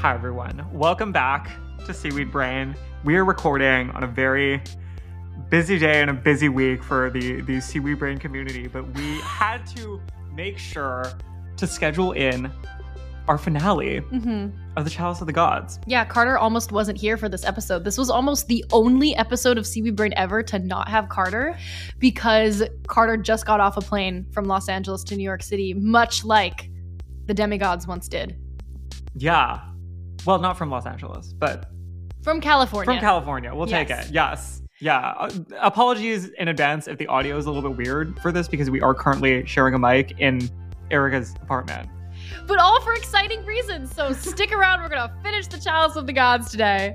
Hi, everyone. Welcome back to Seaweed Brain. We are recording on a very busy day and a busy week for the, the Seaweed Brain community, but we had to make sure to schedule in our finale hmm of the Chalice of the Gods. Yeah, Carter almost wasn't here for this episode. This was almost the only episode of Seaweed Brain ever to not have Carter because Carter just got off a plane from Los Angeles to New York City, much like the demigods once did. Yeah. Well, not from Los Angeles, but From California. from California. We'll take it. Yes. Yeah. Uh, apologies in advance if the audio is a little bit weird for this because we are currently sharing a mic in Erica's apartment. but all for exciting reasons. So stick around. We're going to finish the Chalice of the Gods today.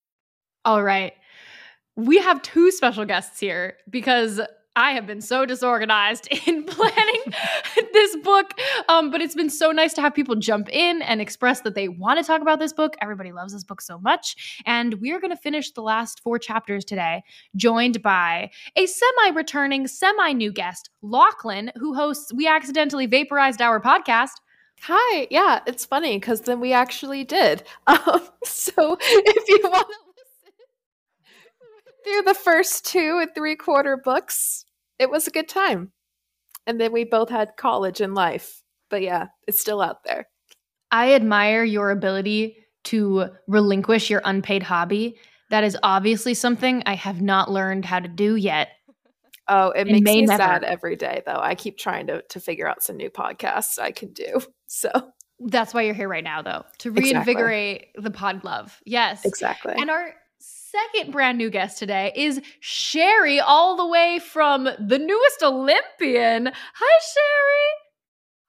All right. We have two special guests here because I have been so disorganized in planning this book. Um, but it's been so nice to have people jump in and express that they want to talk about this book. Everybody loves this book so much. And we are going to finish the last four chapters today, joined by a semi returning, semi new guest, Lochlyn, who hosts We Accidentally Vaporized Our podcast. Hi, yeah, it's funny because then we actually did. Um, so if you want to through the first two and three quarter books, it was a good time. And then we both had college and life. But yeah, it's still out there. I admire your ability to relinquish your unpaid hobby. That is obviously something I have not learned how to do yet. Oh, it makes me never. sad every day though. I keep trying to to figure out some new podcasts I can do. So That's why you're here right now, though, to Exactly. reinvigorate the pod love. Yes. exactly. And our second brand new guest today is Sherry, all the way from the newest Olympian. Hi, Sherry.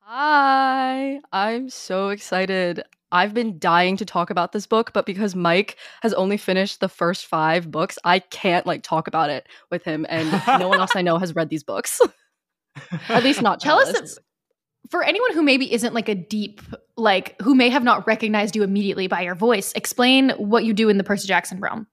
Hi, I'm so excited. I've been dying to talk about this book, but because Mike has only finished the first five books, I can't like talk about it with him, and no one else I know has read these books. At least not Tell us. For anyone who maybe isn't like a deep, like, who may have not recognized you immediately by your voice, explain what you do in the Percy Jackson realm.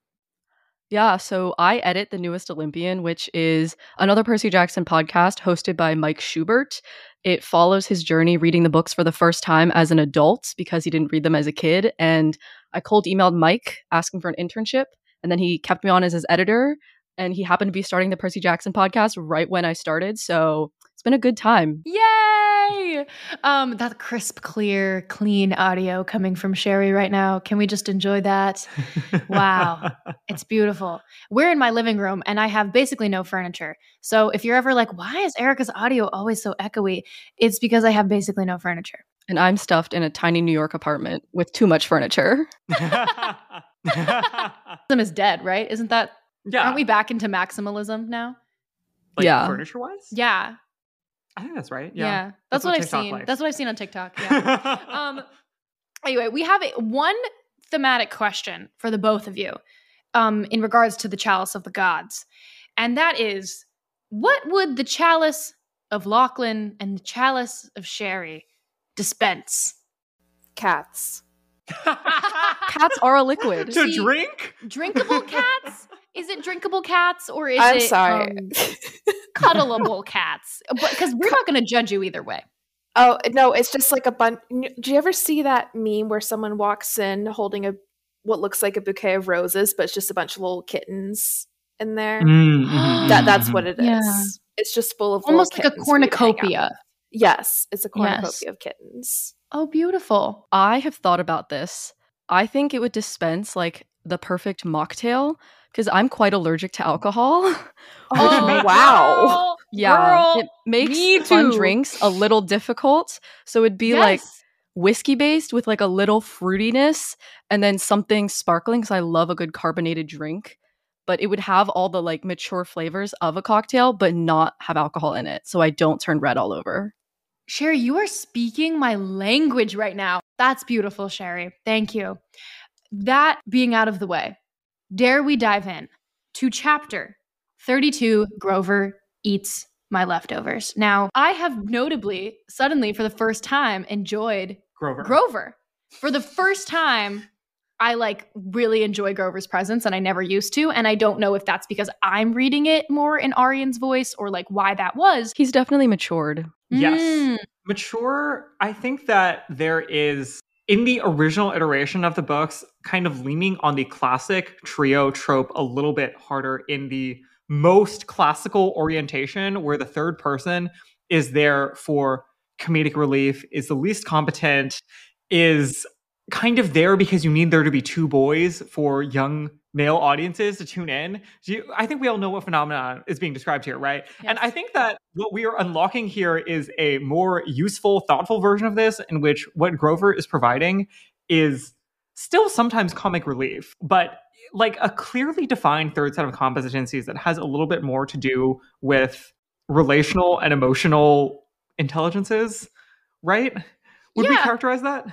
Yeah, so I edit the newest Olympian, which is another Percy Jackson podcast hosted by Mike Schubert. It follows his journey reading the books for the first time as an adult because he didn't read them as a kid. And I cold emailed Mike asking for an internship, and then he kept me on as his editor. And he happened to be starting the Percy Jackson podcast right when I started. So it's been a good time. Yay! Um, that crisp, clear, clean audio coming from Sherry right now. Can we just enjoy that? Wow. It's beautiful. We're in my living room and I have basically no furniture. So if you're ever like, why is Erica's audio always so echoey? It's because I have basically no furniture. And I'm stuffed in a tiny New York apartment with too much furniture. Them is dead, right? Isn't that yeah. aren't we back into maximalism now? Like, Yeah. Furniture wise? Yeah. I think that's right. Yeah. Yeah. That's, what, I've TikTok seen. likes. That's what I've seen on TikTok. Yeah. um anyway we have a, one thematic question for the both of you um in regards to the chalice of the gods and that is what would the chalice of Lochlyn and the chalice of sherry dispense Cats. Cats are a liquid. to See- drink? drinkable cats is it drinkable cats or is I'm it sorry. um, cuddleable cats because we're not going to judge you either way Oh no, it's just like a bunch. Do you ever see that meme where someone walks in holding a what looks like a bouquet of roses, but it's just a bunch of little kittens in there? Mm, mhm, That mhm, that's mhm. what it is. Yeah. It's just full of almost like a kittens for you to hang out cornucopia. Yes, it's a Yes. cornucopia of kittens. oh beautiful I have thought about this. I think it would dispense like the perfect mocktail because I'm quite allergic to alcohol. Oh, um, wow. yeah, girl, it makes fun drinks a little difficult. So it'd be like whiskey based with like a little fruitiness and then something sparkling because I love a good carbonated drink. but it would have all the like mature flavors of a cocktail, but not have alcohol in it. So I don't turn red all over. Sherry, you are speaking my language right now. That's beautiful, Sherry. Thank you. That being out of the way, dare we dive in to chapter 32 Grover Eats My Leftovers. Now, I have notably, suddenly, for the first time, enjoyed Grover. Grover. For the first time, I like really enjoy Grover's presence and I never used to. And I don't know if that's because I'm reading it more in Aryan's voice or like why that was. He's definitely matured. Yes. Mm, Mature, I think that there is in the original iteration of the books, kind of leaning on the classic trio trope a little bit harder in the most classical orientation, where the third person is there for comedic relief, is the least competent, is kind of there because you need there to be two boys for young male audiences to tune in. Do you, I think we all know what phenomenon is being described here, right? And I think that what we are unlocking here is a more useful, thoughtful version of this, in which what Grover is providing is still sometimes comic relief, but like a clearly defined third set of competencies that has a little bit more to do with relational and emotional intelligences, right? Would we Yeah. characterize that?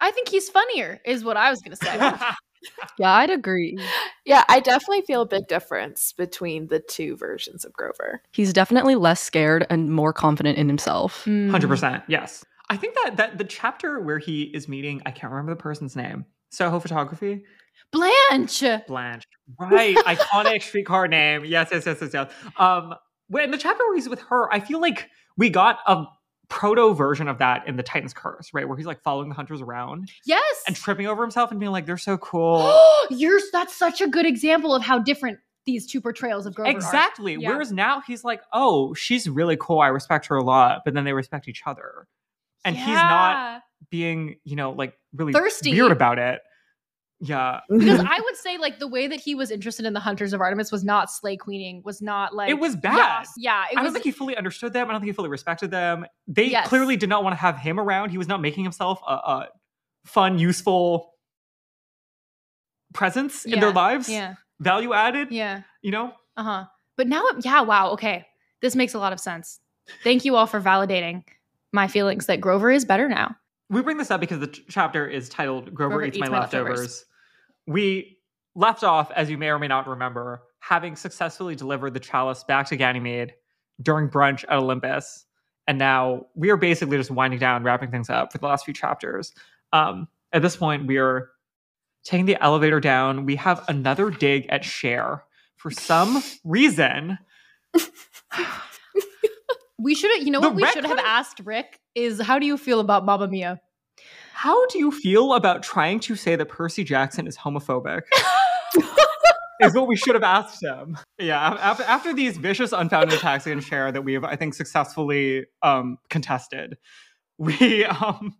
I think he's funnier, is what I was going to say. Yeah, I'd agree. Yeah, I definitely feel a big difference between the two versions of Grover. He's definitely less scared and more confident in himself. Mm. Hundred percent, yes. I think that that the chapter where he is meeting, I can't remember the person's name. Soho Photography, Blanche. Blanche, right? Iconic streetcar name. Yes, yes, yes, yes, yes. Um, when the chapter where he's with her, I feel like we got a proto version of that in the Titan's Curse, right? Where he's like following the hunters around Yes. and tripping over himself and being like, "They're so cool." You're that's such a good example of how different these two portrayals of Grover are. exactly. Yeah. Whereas now he's like, "Oh, she's really cool. I respect her a lot," but then they respect each other, and he's not being, you know, like really Thirsty. weird about it. Yeah. because I would say like the way that he was interested in the Hunters of Artemis was not slay queening, was not like it was bad. Yeah, yeah it I don't was think he fully understood them. I don't think he fully respected them. They Yes. clearly did not want to have him around. He was not making himself a, a fun, useful presence in their lives. yeah, Value added, yeah, you know? uh huh. But now, yeah, wow, okay, this makes a lot of sense. Thank you all for validating my feelings that Grover is better now. We bring this up because the ch- chapter is titled Grover, Grover Eats, Eats My, My leftovers. Leftovers. We left off, as you may or may not remember, having successfully delivered the chalice back to Ganymede during brunch at Olympus. And now we are basically just winding down, wrapping things up for the last few chapters. Um, at this point, we are taking the elevator down. We have another dig at Cher. For some reason, We should, have you know, The what we should have asked Rick is, how do you feel about Mamma Mia? How do you feel about trying to say that Percy Jackson is homophobic? is what we should have asked him. Yeah, after, after these vicious, unfounded attacks against Cher that we have, I think, successfully um, contested, we um,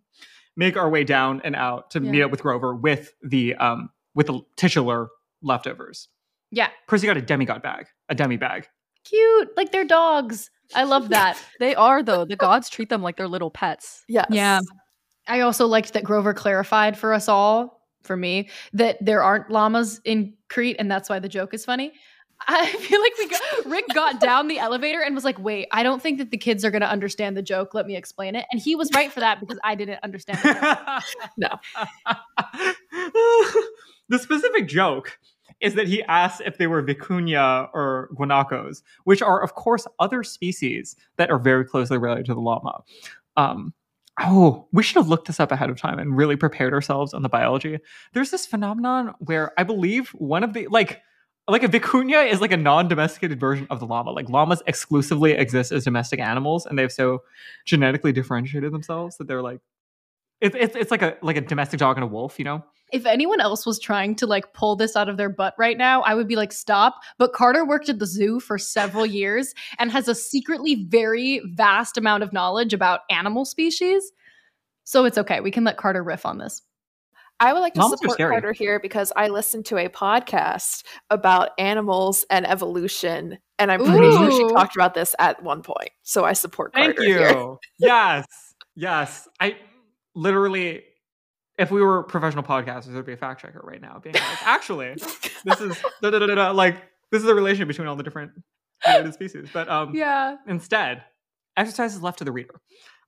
make our way down and out to meet up with Grover with the um, with the titular leftovers. Yeah, Percy got a demigod bag, a demi bag. cute, like they're dogs. I love that. They are though. The gods treat them like their little pets. Yes. Yeah. I also liked that Grover clarified for us all, for me, that there aren't llamas in Crete, and that's why the joke is funny. I feel like we got, Rick got down the elevator and was like, "Wait, I don't think that the kids are going to understand the joke. Let me explain it." And he was right for that because I didn't understand. The joke. No. the specific joke is that he asks if they were vicuña or guanacos, which are, of course, other species that are very closely related to the llama. Um, oh, we should have looked this up ahead of time and really prepared ourselves on the biology. There's this phenomenon where I believe one of the like like a vicuña is like a non-domesticated version of the llama. Like llamas exclusively exist as domestic animals, and they've so genetically differentiated themselves that they're like it's it's it's like a like a domestic dog and a wolf, you know. If anyone else was trying to like pull this out of their butt right now, I would be like, "Stop!" But Carter worked at the zoo for several years and has a secretly very vast amount of knowledge about animal species. So it's okay. We can let Carter riff on this. I would like to Llamas are support. Carter here because I listened to a podcast about animals and evolution, and I'm pretty sure she talked about this at one point. So I support Thank Carter you. here. yes, yes. I literally, if we were professional podcasters, there'd be a fact checker right now being like, actually, this is da, da, da, da, da, like this is the relation between all the different related species. But um, Yeah. instead, exercise is left to the reader.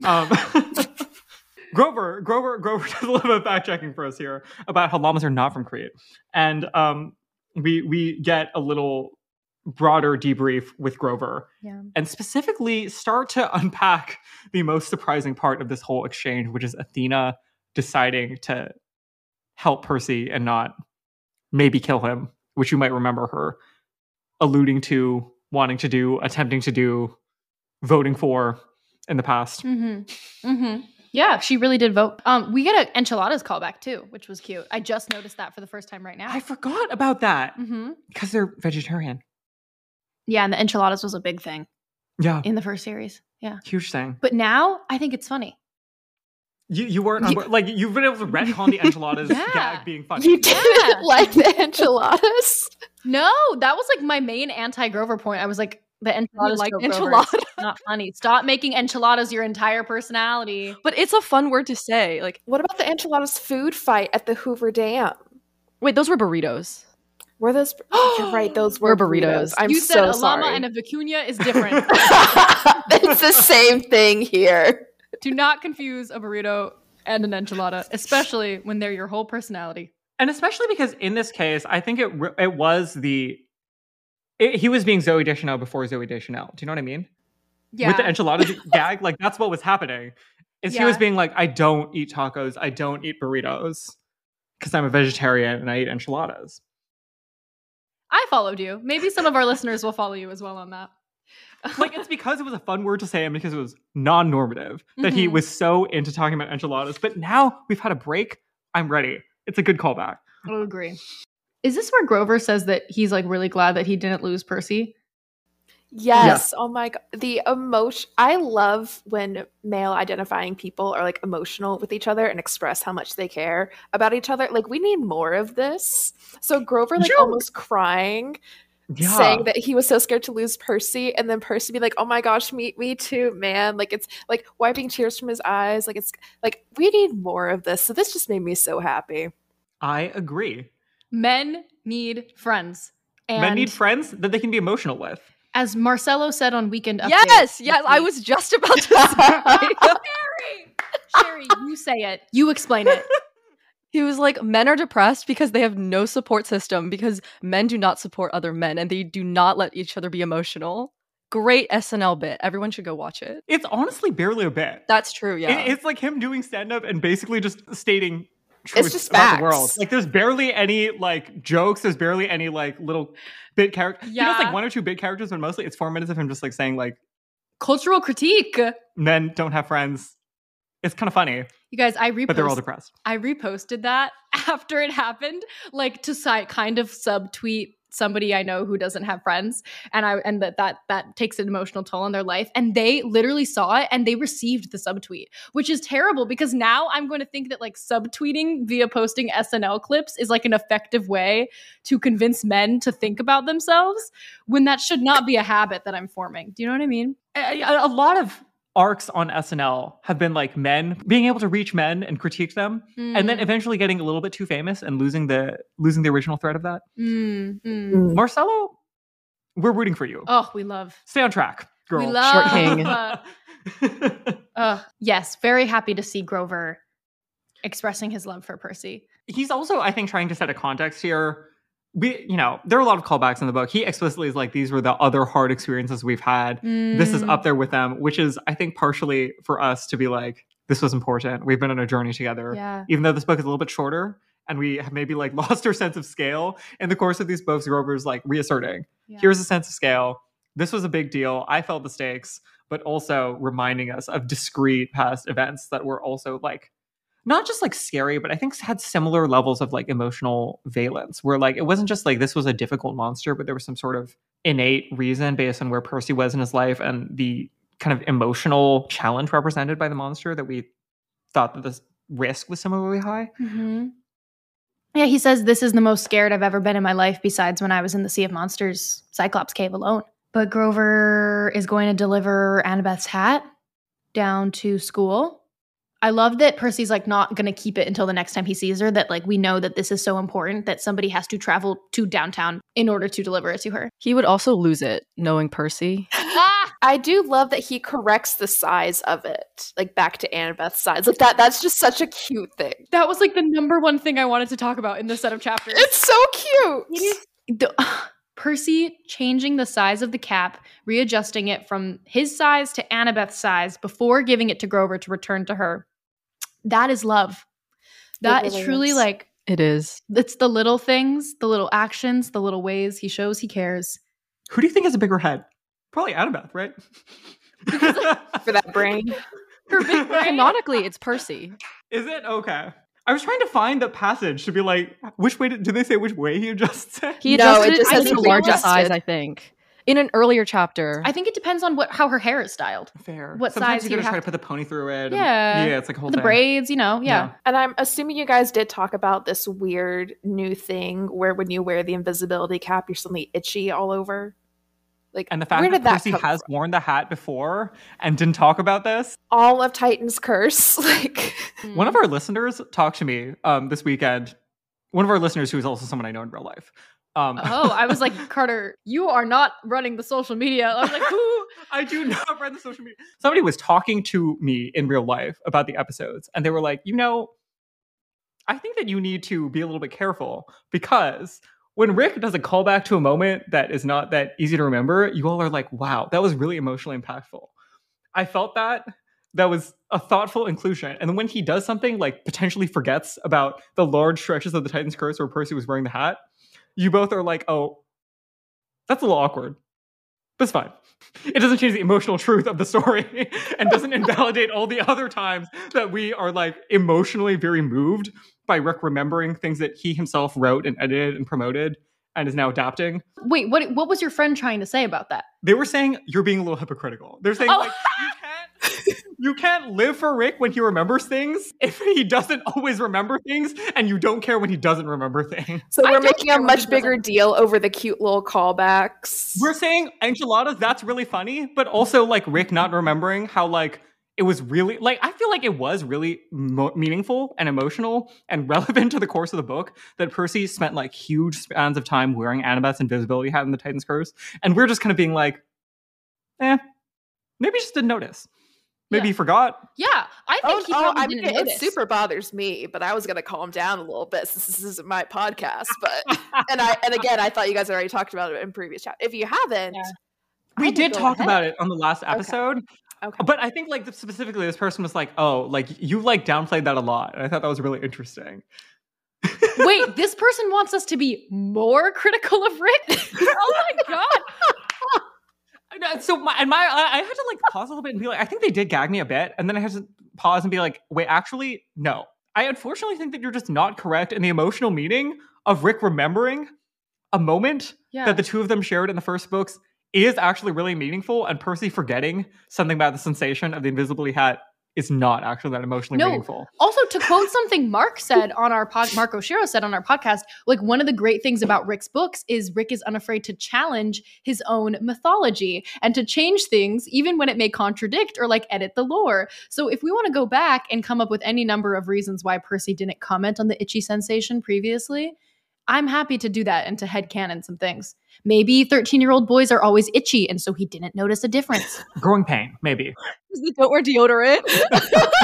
Um, Grover, Grover, Grover does a little bit of fact checking for us here about how llamas are not from Crete, and um, we we get a little broader debrief with Grover, Yeah. and specifically start to unpack the most surprising part of this whole exchange, which is Athena deciding to help Percy and not maybe kill him, which you might remember her alluding to, wanting to do, attempting to do, voting for in the past. Mm-hmm. Mm-hmm. Yeah, she really did vote. Um, we get an enchiladas callback too, which was cute. I just noticed that for the first time right now. I forgot about that mm-hmm. because they're vegetarian. Yeah, and the enchiladas was a big thing Yeah, in the first series. Yeah, huge thing. but now I think it's funny. You you weren't You- like you've been able to retcon the enchiladas Yeah. gag being funny. You didn't Yeah. like the enchiladas? No, that was like my main anti Grover point. I was like, the enchiladas like joke, Grover, enchilada. it's not funny. Stop making enchiladas your entire personality. But it's a fun word to say. Like, What about the enchiladas food fight at the Hoover Dam? wait, those were burritos. Were those? Oh, you're right. Those were, Were burritos. I'm you so said a sorry. llama and a vicuña is different. it's the same thing here. Do not confuse a burrito and an enchilada, especially when they're your whole personality. and especially because in this case, I think it it was the it, he was being Zooey Deschanel before Zooey Deschanel. Do you know what I mean? Yeah. With the enchilada gag, like that's what was happening. Is he was being like, I don't eat tacos, I don't eat burritos because I'm a vegetarian and I eat enchiladas. I followed you. Maybe some of our listeners will follow you as well on that. Like it's because it was a fun word to say and because it was non-normative that he Mhm. was so into talking about enchiladas. But now we've had a break. I'm ready. It's a good callback. I'll agree. Is this where Grover says that he's like really glad that he didn't lose Percy? Yes. Oh my god. The emotion. I love when male identifying people are like emotional with each other and express how much they care about each other. Like we need more of this. So Grover like Sure. almost crying, Yeah. saying that he was so scared to lose Percy, and then Percy be like, "Oh my gosh, me, me too, man!" Like it's like wiping tears from his eyes. Like it's like we need more of this. So this just made me so happy. I agree. Men need friends. And Men need friends that they can be emotional with. as Marcello said on Weekend Update. Yes, yes, I was just about to say. Sherry, Sherry, you say it. You explain it. he was like, men are depressed because they have no support system because men do not support other men and they do not let each other be emotional. Great SNL bit. Everyone should go watch it. It's honestly barely a bit. That's true. Yeah. It- it's like him doing stand up and basically just stating truth just about the world. Like there's barely any like jokes, there's barely any like little bit character. He does Yeah. like one or two bit characters, but mostly it's four minutes of him just like saying like Cultural critique. men don't have friends. It's kind of funny, You guys, I reposted. but they're all depressed. I reposted that after it happened, like to si- kind of subtweet somebody I know who doesn't have friends, and I and that that that takes an emotional toll on their life. And they literally saw it and they received the subtweet, which is terrible because now I'm going to think that like subtweeting via posting SNL clips is like an effective way to convince men to think about themselves when that should not be a habit that I'm forming. Do you know what I mean? A, a- a lot of arcs on SNL have been like men being able to reach men and critique them, and then Mm, eventually getting a little bit too famous and losing the losing the original thread of that. mm, mm. Marcello, we're rooting for you. Oh, we love. Stay on track, girl. We love. Short king. Uh, yes, very happy to see Grover expressing his love for Percy. He's also, I think, trying to set a context here. We, you know, there are a lot of callbacks in the book. He explicitly is like, these were the other hard experiences we've had. This is Mm. up there with them, which is, I think, partially for us to be like, this was important. We've been on a journey together. Yeah. Even though this book is a little bit shorter and we have maybe like lost our sense of scale in the course of these books, Grover's like reasserting, Yeah. here's a sense of scale. This was a big deal. I felt the stakes, but also reminding us of discrete past events that were also like not just like scary, but I think had similar levels of like emotional valence where like it wasn't just like this was a difficult monster, but there was some sort of innate reason based on where Percy was in his life and the kind of emotional challenge represented by the monster that we thought that this risk was similarly high. Mhm. Yeah, he says this is the most scared I've ever been in my life, besides when I was in the Sea of Monsters Cyclops cave alone. But Grover is going to deliver Annabeth's hat down to school I love that Percy's like not going to keep it until the next time he sees her. That like we know that this is so important that somebody has to travel to downtown in order to deliver it to her. He would also lose it knowing Percy. ah! I do love that he corrects the size of it, like back to Annabeth's size. Like that. That's just such a cute thing. That was like the number one thing I wanted to talk about in this set of chapters. It's so cute. It is the, Percy changing the size of the cap, readjusting it from his size to Annabeth's size before giving it to Grover to return to her. That is love. That is really truly is. like It is. it's the little things, the little actions, the little ways he shows he cares. Who do you think has a bigger head? Probably Annabeth, right? for that brain. Her big brain. Canonically, it's Percy. Is it okay? I was trying to find the passage to be like, which way did, did they say which way he adjusts it? He No, adjusted it it, just to says the he largest size, I think. In an earlier chapter. I think it depends on what how her hair is styled. Fair. What Sometimes size you you gotta try have to put the pony through it. and- Yeah. yeah, it's like a whole The thing. braids, you know, yeah. And I'm assuming you guys did talk about this weird new thing where when you wear the invisibility cap, you're suddenly itchy all over. Like, And the fact where that did that Percy come has from? worn the hat before and didn't talk about this. all of Titan's curse. Like, One of our listeners talked to me um, this weekend. One of our listeners who is also someone I know in real life. Um, Oh, I was like, Carter, you are not running the social media. I was like, who? I do not run the social media. Somebody was talking to me in real life about the episodes, and they were like, you know, I think that you need to be a little bit careful because when Rick does a callback to a moment that is not that easy to remember, you all are like, wow, that was really emotionally impactful. I felt that. That was a thoughtful inclusion. And then when he does something like potentially forgets about the large stretches of the Titan's Curse where Percy was wearing the hat, you both are like, oh, that's a little awkward. But it's fine. It doesn't change the emotional truth of the story and doesn't invalidate all the other times that we are like emotionally very moved by Rick remembering things that he himself wrote and edited and promoted and is now adapting. Wait, what what was your friend trying to say about that? They were saying you're being a little hypocritical. They're saying Oh. like you can't live for Rick when he remembers things if he doesn't always remember things and you don't care when he doesn't remember things. so we're don't making a much bigger deal over the cute little callbacks. We're saying enchiladas, that's really funny, but also like Rick not remembering how like it was really like I feel like it was really mo- meaningful and emotional and relevant to the course of the book that Percy spent like huge spans of time wearing Annabeth's invisibility hat in the Titan's Curse, and we're just kind of being like, eh, maybe he just didn't notice. Maybe Yeah. he forgot. Yeah, I think Oh, he oh, I mean, didn't it super bothers me, but I was gonna calm down a little bit since this isn't my podcast. But and I and again, I thought you guys already talked about it in previous chat. If you haven't, Yeah. We did talk ahead. about it on the last episode, Okay. but I think like specifically this person was like, "Oh, like you like downplayed that a lot," and I thought that was really interesting. Wait, this person wants us to be more critical of Rick? oh my god. So my and my I had to like pause a little bit and be like, I think they did gag me a bit, and then I had to pause and be like, wait, actually, no. I unfortunately think that you're just not correct in the emotional meaning of Rick remembering a moment Yeah. that the two of them shared in the first books is actually really meaningful, and Percy forgetting something about the sensation of the invisibility hat is not actually that emotionally No. meaningful. Also, to quote something Mark said on our pod, Mark Oshiro said on our podcast, like one of the great things about Rick's books is Rick is unafraid to challenge his own mythology and to change things, even when it may contradict or like edit the lore. So, if we want to go back and come up with any number of reasons why Percy didn't comment on the itchy sensation previously, I'm happy to do that and to headcanon some things. Maybe 13 year old boys are always itchy, and so he didn't notice a difference. Growing pain, maybe. Don't wear deodorant.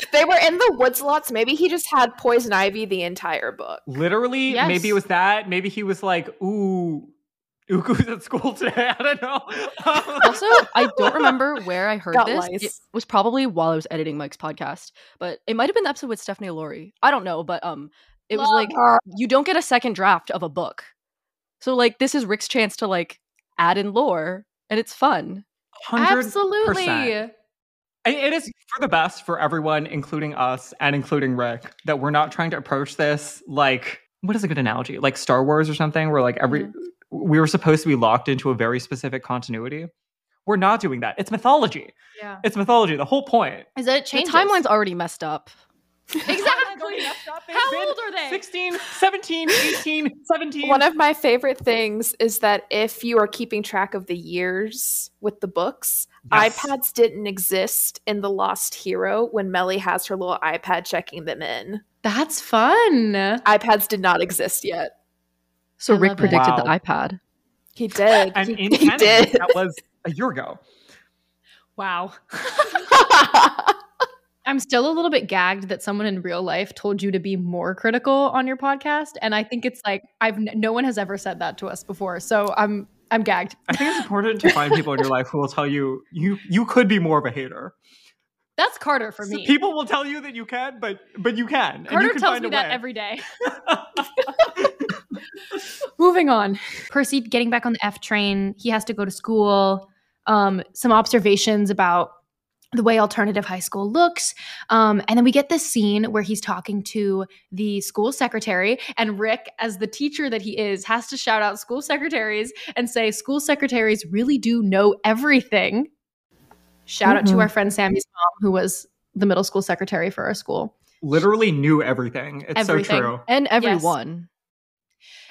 they were in the woods lots. Maybe he just had poison ivy the entire book. Literally, Yes. maybe it was that. Maybe he was like, ooh, Uku's at school today. I don't know. also, I don't remember where I heard Got this. lice. It was probably while I was editing Mike's podcast, but it might have been the episode with Stephanie Laurie. I don't know, but um, it was Love like you don't get a second draft of a book, so like this is Rick's chance to like add in lore, and it's fun. 100%. Absolutely. It is for the best for everyone, including us and including Rick, that we're not trying to approach this like what is a good analogy? Like Star Wars or something, where like every mm-hmm. we were supposed to be locked into a very specific continuity. We're not doing that. It's mythology. Yeah. It's mythology. The whole point. Is that it The changes? timeline's already messed up. exactly. Really messed up. How old are they? 16, 17, 18, 17. One of my favorite things is that if you are keeping track of the years with the books, Yes. iPads didn't exist in The Lost Hero when Mellie has her little iPad checking them in. That's fun. iPads did not exist yet. So I Rick love it. predicted the iPad. He did. And he, in he canon, did. that was a year ago. Wow. I'm still a little bit gagged that someone in real life told you to be more critical on your podcast, and I think it's like I've no one has ever said that to us before, so I'm I'm gagged. I think it's important to find people in your life who will tell you you you could be more of a hater. That's Carter for So me. people will tell you that you can, but but you can. and Carter you can tells find me a that way. every day. Moving on. Percy getting back on the F train. He has to go to school. Um, some observations about the way alternative high school looks. Um, and then we get this scene where he's talking to the school secretary, and Rick, as the teacher that he is, has to shout out school secretaries and say, School secretaries really do know everything. Shout out to Mhm. our friend Sammy's mom, who was the middle school secretary for our school. Literally knew everything. It's Everything. so true. And Yes. everyone.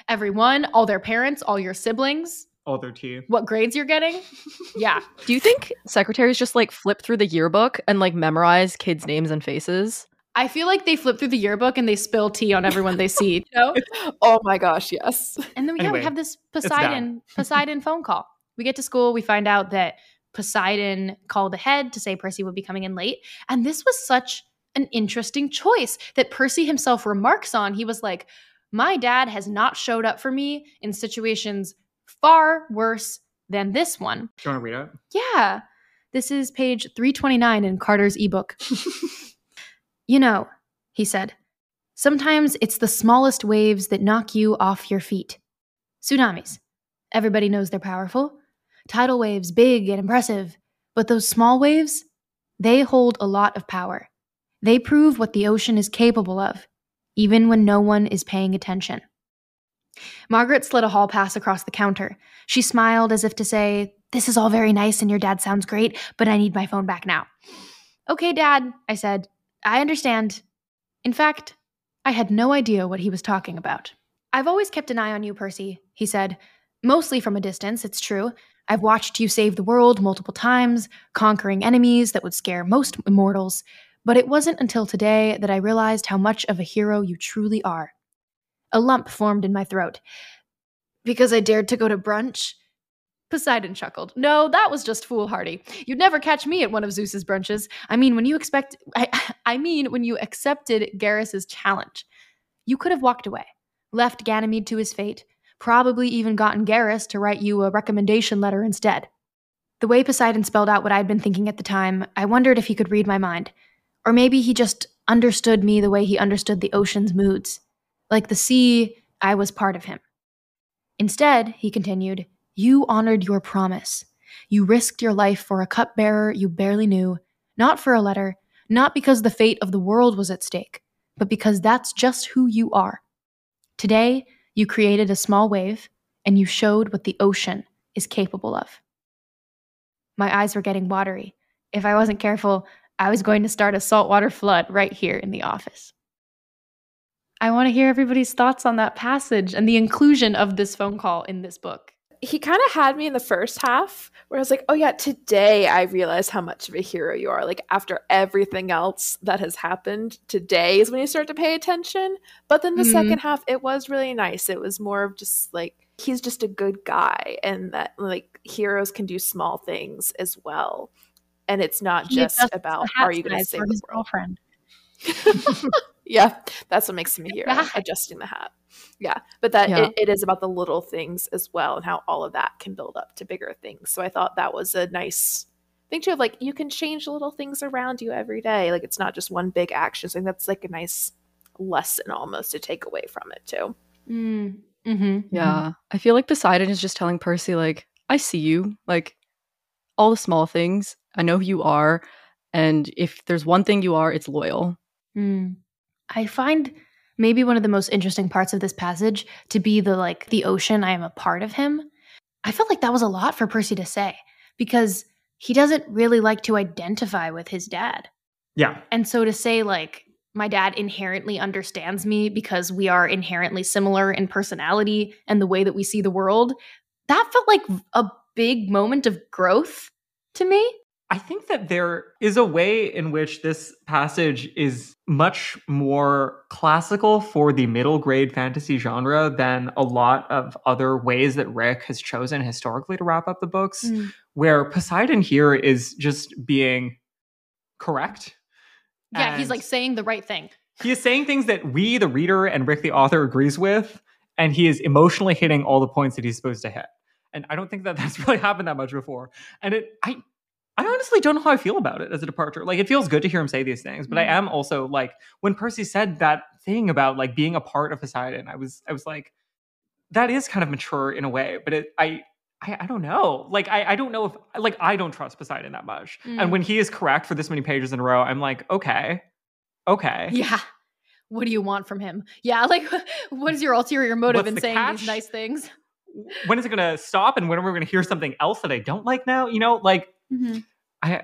Everyone, all their parents, all your siblings, All their tea. what grades you're getting. Yeah. Do you think secretaries just like flip through the yearbook and like memorize kids' names and faces? I feel like they flip through the yearbook and they spill tea on everyone they see. You know? oh my gosh, yes. And then yeah, Anyway, we have this. Poseidon Poseidon phone call. We get to school, we find out that Poseidon called ahead to say Percy would be coming in late. And this was such an interesting choice that Percy himself remarks on. He was like, My dad has not showed up for me in situations far worse than this one. Do you want to read it? Yeah. This is page 329 in Carter's ebook. you know, he said, sometimes it's the smallest waves that knock you off your feet. Tsunamis. Everybody knows they're powerful. Tidal waves, big and impressive. But those small waves, they hold a lot of power. They prove what the ocean is capable of, even when no one is paying attention. Margaret slid a hall pass across the counter. She smiled as if to say, This is all very nice and your dad sounds great, but I need my phone back now. Okay, Dad, I said. I understand. In fact, I had no idea what he was talking about. I've always kept an eye on you, Percy, he said. Mostly from a distance, it's true. I've watched you save the world multiple times, conquering enemies that would scare most immortals, but it wasn't until today that I realized how much of a hero you truly are. A lump formed in my throat. Because I dared to go to brunch? Poseidon chuckled. No, that was just foolhardy. You'd never catch me at one of Zeus's brunches. I mean, when you expect I, I mean when you accepted Geras's challenge. You could have walked away, left Ganymede to his fate, probably even gotten Geras to write you a recommendation letter instead. The way Poseidon spelled out what I'd been thinking at the time, I wondered if he could read my mind. Or maybe he just understood me the way he understood the ocean's moods. Like the sea, I was part of him. Instead, he continued, you honored your promise. You risked your life for a cupbearer you barely knew, not for a letter, not because the fate of the world was at stake, but because that's just who you are. Today, you created a small wave, and you showed what the ocean is capable of. My eyes were getting watery. If I wasn't careful, I was going to start a saltwater flood right here in the office. I want to hear everybody's thoughts on that passage and the inclusion of this phone call in this book. He kind of had me in the first half where I was like, oh, yeah, today I realized how much of a hero you are. Like, after everything else that has happened, today is when you start to pay attention. But then the Mhm. second half, it was really nice. It was more of just like, he's just a good guy, and that like heroes can do small things as well. And it's not He just about, are you going to save his world? girlfriend? yeah, that's what makes him a hero, adjusting the hat. Yeah, but that Yeah. it, it is about the little things as well and how all of that can build up to bigger things. So I thought that was a nice thing too of like you can change little things around you every day. Like it's not just one big action. So that's like a nice lesson almost to take away from it too. Mm, mm-hmm, Yeah. I feel like Poseidon is just telling Percy, like, I see you. Like, all the small things. I know who you are. And if there's one thing you are, it's loyal. Mm. I find maybe one of the most interesting parts of this passage to be the like the ocean. I am a part of him. I felt like that was a lot for Percy to say because he doesn't really like to identify with his dad. Yeah. And so to say, like, my dad inherently understands me because we are inherently similar in personality and the way that we see the world. That felt like a big moment of growth to me. I think that there is a way in which this passage is much more classical for the middle grade fantasy genre than a lot of other ways that Rick has chosen historically to wrap up the books, mm. where Poseidon here is just being correct. Yeah, he's like saying the right thing. He is saying things that we, the reader, and Rick, the author, agrees with, and he is emotionally hitting all the points that he's supposed to hit. And I don't think that that's really happened that much before. And it, I, I honestly don't know how I feel about it as a departure. Like it feels good to hear him say these things, but mm-hmm. I am also like when Percy said that thing about like being a part of Poseidon, I was I was like, that is kind of mature in a way, but it I I, I don't know. Like I, I don't know if like I don't trust Poseidon that much. Mm. And when he is correct for this many pages in a row, I'm like, okay. Okay. Yeah. What do you want from him? Yeah, like what is your ulterior motive What's in saying catch? these nice things? When is it gonna stop and when are we gonna hear something else that I don't like now? You know, like Mm-hmm. I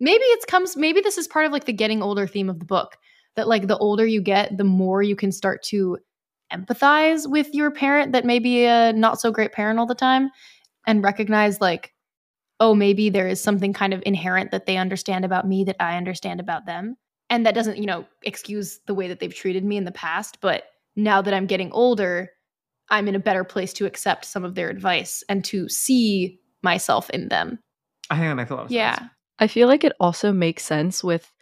maybe it comes maybe this is part of like the getting older theme of the book that like the older you get, the more you can start to empathize with your parent that may be a not so great parent all the time and recognize like oh maybe there is something kind of inherent that they understand about me that I understand about them and that doesn't you know excuse the way that they've treated me in the past but now that I'm getting older I'm in a better place to accept some of their advice and to see myself in them I think that makes a lot of yeah. sense. I feel like it also makes sense with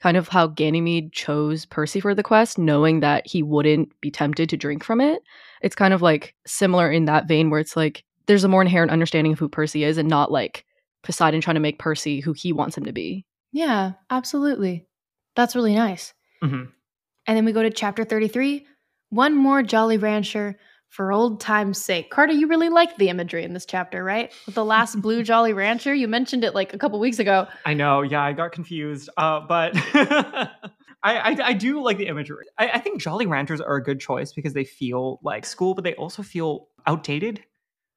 kind of how Ganymede chose Percy for the quest, knowing that he wouldn't be tempted to drink from it. It's kind of like similar in that vein where it's like there's a more inherent understanding of who Percy is and not like Poseidon trying to make Percy who he wants him to be. Yeah, absolutely. That's really nice. Mm-hmm. And then we go to chapter 33 One more Jolly Rancher for old time's sake. Carter, you really liked the imagery in this chapter, right? With the last blue Jolly Rancher, you mentioned it like a couple weeks ago. I know, yeah, I got confused, uh, but I, I, I do like the imagery. I, I think Jolly Ranchers are a good choice because they feel like school, but they also feel outdated.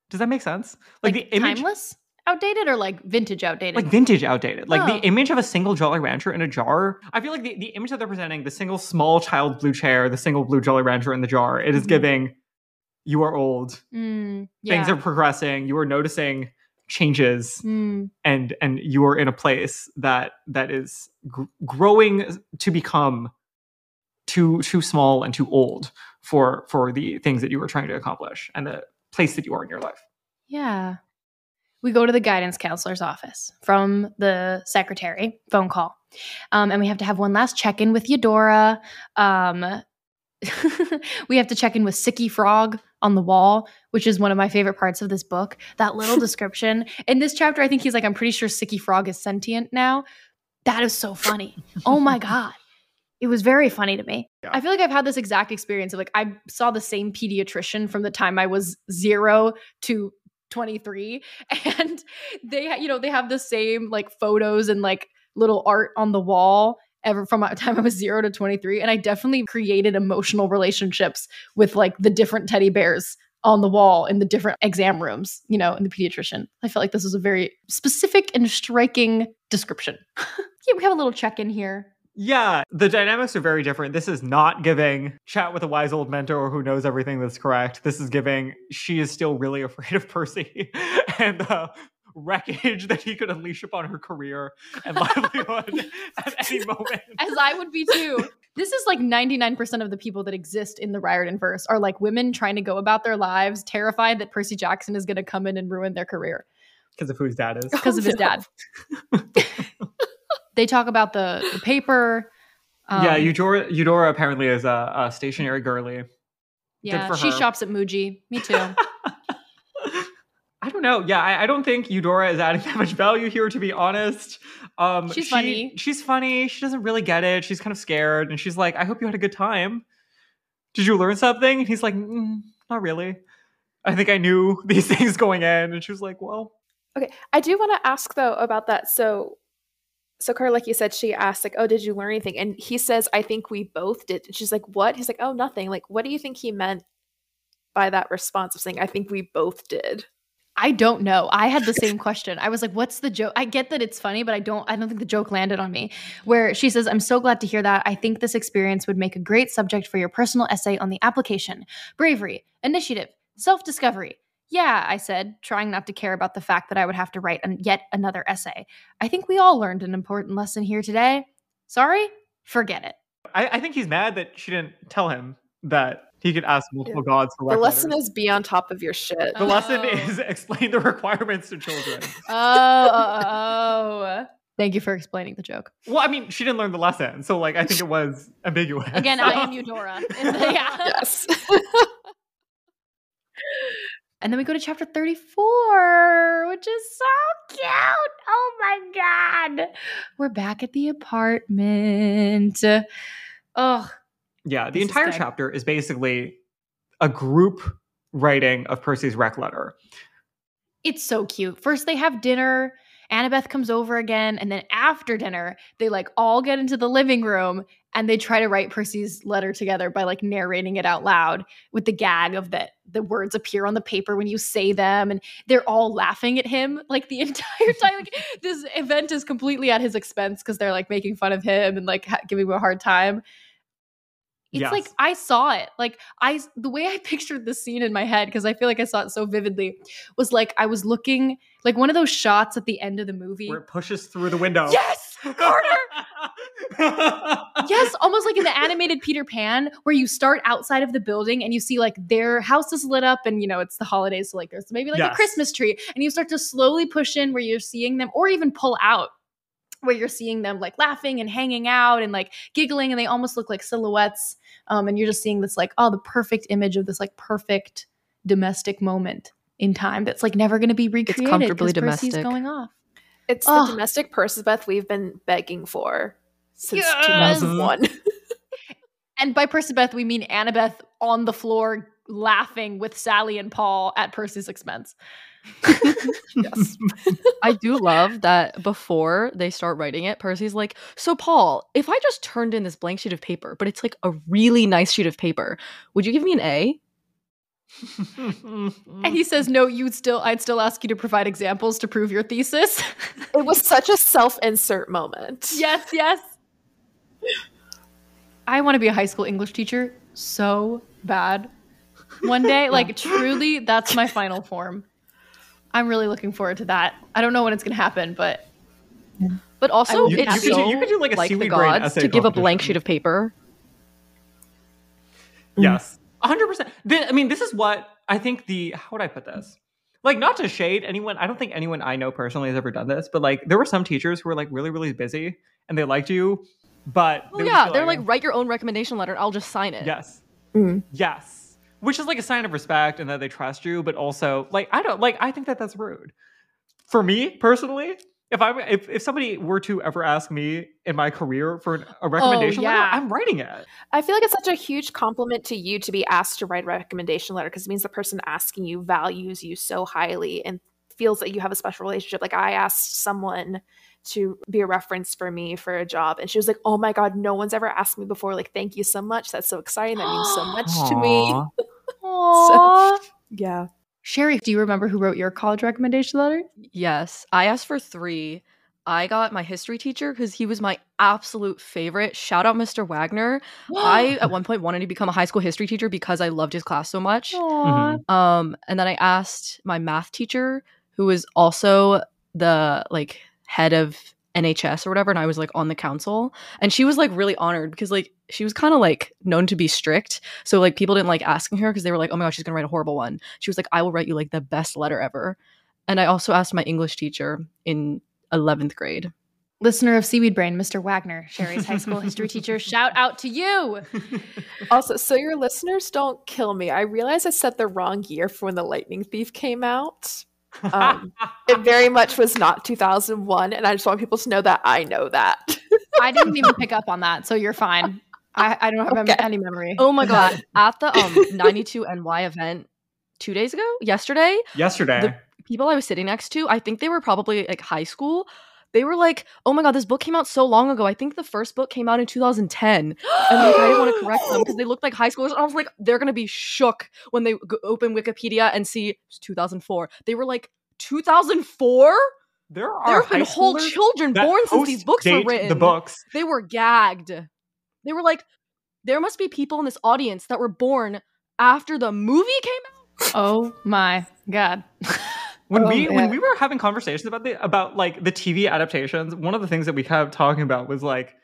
Does that make sense? Like, like the image, timeless, outdated, or like vintage outdated? Like vintage outdated. Like oh. the image of a single Jolly Rancher in a jar. I feel like the, the image that they're presenting, the single small child blue chair, the single blue Jolly Rancher in the jar, it is mm-hmm. giving you are old. Mm, yeah. things are progressing. You are noticing changes mm. and and you are in a place that that is gr- growing to become too too small and too old for for the things that you were trying to accomplish and the place that you are in your life. Yeah. We go to the guidance counselor's office from the secretary phone call um, and we have to have one last check-in with eudora. Um, we have to check in with Sicky Frog on the wall, which is one of my favorite parts of this book. That little description. In this chapter, I think he's like, I'm pretty sure Sicky Frog is sentient now. That is so funny. oh my God. It was very funny to me. Yeah. I feel like I've had this exact experience of like, I saw the same pediatrician from the time I was zero to 23. And they, you know, they have the same like photos and like little art on the wall ever from my time I was zero to 23. And I definitely created emotional relationships with like the different teddy bears on the wall in the different exam rooms, you know, in the pediatrician. I felt like this was a very specific and striking description. yeah, we have a little check in here. Yeah, the dynamics are very different. This is not giving chat with a wise old mentor who knows everything that's correct. This is giving she is still really afraid of Percy and uh, wreckage that he could unleash upon her career and livelihood at any moment. As I would be too. This is like 99% of the people that exist in the Riordan verse are like women trying to go about their lives, terrified that Percy Jackson is going to come in and ruin their career. Because of who his dad is. Because oh, of his dad. they talk about the, the paper. Um, yeah, Eudora, Eudora apparently is a, a stationary girly. Yeah, she shops at Muji. Me too. Know. Yeah, I, I, don't think Eudora is adding that much value here, to be honest. Um, she's she, funny. She's funny. She doesn't really get it. She's kind of scared, and she's like, "I hope you had a good time. Did you learn something?" And he's like, mm, "Not really. I think I knew these things going in." And she was like, "Well." Okay, I do want to ask though about that. So, so Carter, like you said, she asked like, "Oh, did you learn anything?" And he says, "I think we both did." And she's like, "What?" He's like, "Oh, nothing. Like, what do you think he meant by that response of saying, I think we both did?" I don't know. I had the same question. I was like, "What's the joke?" I get that it's funny, but I don't. I don't think the joke landed on me. Where she says, "I'm so glad to hear that. I think this experience would make a great subject for your personal essay on the application, bravery, initiative, self-discovery." Yeah, I said, trying not to care about the fact that I would have to write an, yet another essay. I think we all learned an important lesson here today. Sorry, forget it. I, I think he's mad that she didn't tell him that he could ask multiple gods for The lesson letters. is be on top of your shit. the lesson Oh. is explain the requirements to children. Oh, oh, oh, oh. Thank you for explaining the joke. Well, I mean, she didn't learn the lesson, so like I think it was ambiguous. Again, I am Eudora. yeah. yes. And then we go to chapter 34, which is so cute. Oh my God. We're back at the apartment. Oh, Yeah, the This entire good. chapter is basically a group writing of Percy's rec letter. it's so cute. First, they have dinner. Annabeth comes over again. And then after dinner, they like all get into the living room and they try to write Percy's letter together by like narrating it out loud with the gag of that the words appear on the paper when you say them. And they're all laughing at him like the entire time. Like this event is completely at his expense because they're like making fun of him and like ha- giving him a hard time. It's Yes. like I saw it. Like I the way I pictured the scene in my head because I feel like I saw it so vividly was like I was looking like one of those shots at the end of the movie. Where it pushes through the window. Yes, Carter. yes, almost like in the animated Peter Pan, where you start outside of the building and you see like their house is lit up, and you know it's the holidays, so like there's maybe like a Christmas tree, and you start to slowly push in where you're seeing them, or even pull out where you're seeing them like laughing and hanging out and like giggling, and they almost look like silhouettes, um, and you're just seeing this like oh the perfect image of this like perfect domestic moment in time that's like never going to be recreated. comfortably 'cause Percy's domestic. going off. It's Ugh. the domestic Percabeth we've been begging for since Yes. 2001. And by Percabeth, we mean Annabeth on the floor laughing with Sally and Paul at Percy's expense. yes. I do love that before they start writing it, Percy's like, So, Paul, if I just turned in this blank sheet of paper, but it's like a really nice sheet of paper, would you give me an A? And he says, "No, you'd still I'd still ask you to provide examples to prove your thesis." It was such a self-insert moment. yes, yes. I want to be a high school English teacher so bad. One day, like truly, that's my final form. I'm really looking forward to that. I don't know when it's going to happen, but But also, will be it's happy. You so could do- you could do, like, a like the gods essay to give a blank sheet of paper. Yes, hundred percent. I mean, this is what I think. The how would I put this? Like, not to shade anyone. I don't think anyone I know personally has ever done this. But like, there were some teachers who were like really, really busy, and they liked you, but Well, would yeah, they're like, write your own recommendation letter. I'll just sign it. yes, Mm. yes, which is like a sign of respect and that they trust you. But also, like, I don't like. I think that that's rude. For me personally, if I if if somebody were to ever ask me in my career for an, a oh, recommendation letter, yeah. I'm writing it. I feel like it's such a huge compliment to you to be asked to write a recommendation letter because it means the person asking you values you so highly and feels that you have a special relationship. Like I asked someone to be a reference for me for a job and she was like, "Oh my god, no one's ever asked me before. Like, thank you so much. That's so exciting. That means so much to me." Aw. Aww. Yeah. Sherry, do you remember who wrote your college recommendation letter? Yes, I asked for three. I got my history teacher because he was my absolute favorite. Shout out, Mr. Wagner. I at one point wanted to become a high school history teacher because I loved his class so much. Aw. Um, and then I asked my math teacher, who was also the like head of NHS or whatever, and I was like on the council, and she was like really honored because like she was kind of like known to be strict, so like people didn't like asking her because they were like, oh my gosh, she's gonna write a horrible one. She was like, I will write you like the best letter ever. And I also asked my English teacher in eleventh grade. Listener of Seaweed Brain, Mr. Wagner, Sherry's high school history teacher. Shout out to you. Also, so your listeners don't kill me. I realize I said the wrong year for when the Lightning Thief came out. Um, it very much was not 2001, and I just want people to know that I know that. I didn't even pick up on that, so you're fine. I, I don't have Okay. any memory. Oh my god! At the um ninety two NY event two days ago, yesterday, Yesterday. The- people I was sitting next to, I think they were probably like high school. They were like, "Oh my god, this book came out so long ago. I think the first book came out in 2010." And like, I didn't want to correct them because they looked like high schoolers. And I was like, they're gonna be shook when they g- open Wikipedia and see it's 2004. They were like, 2004. There are There have been whole children born since these books were written. The books. They were gagged. They were like, there must be people in this audience that were born after the movie came out. Oh my god. When Oh, we when we were having conversations about the about like the TV adaptations, one of the things that we kept talking about was like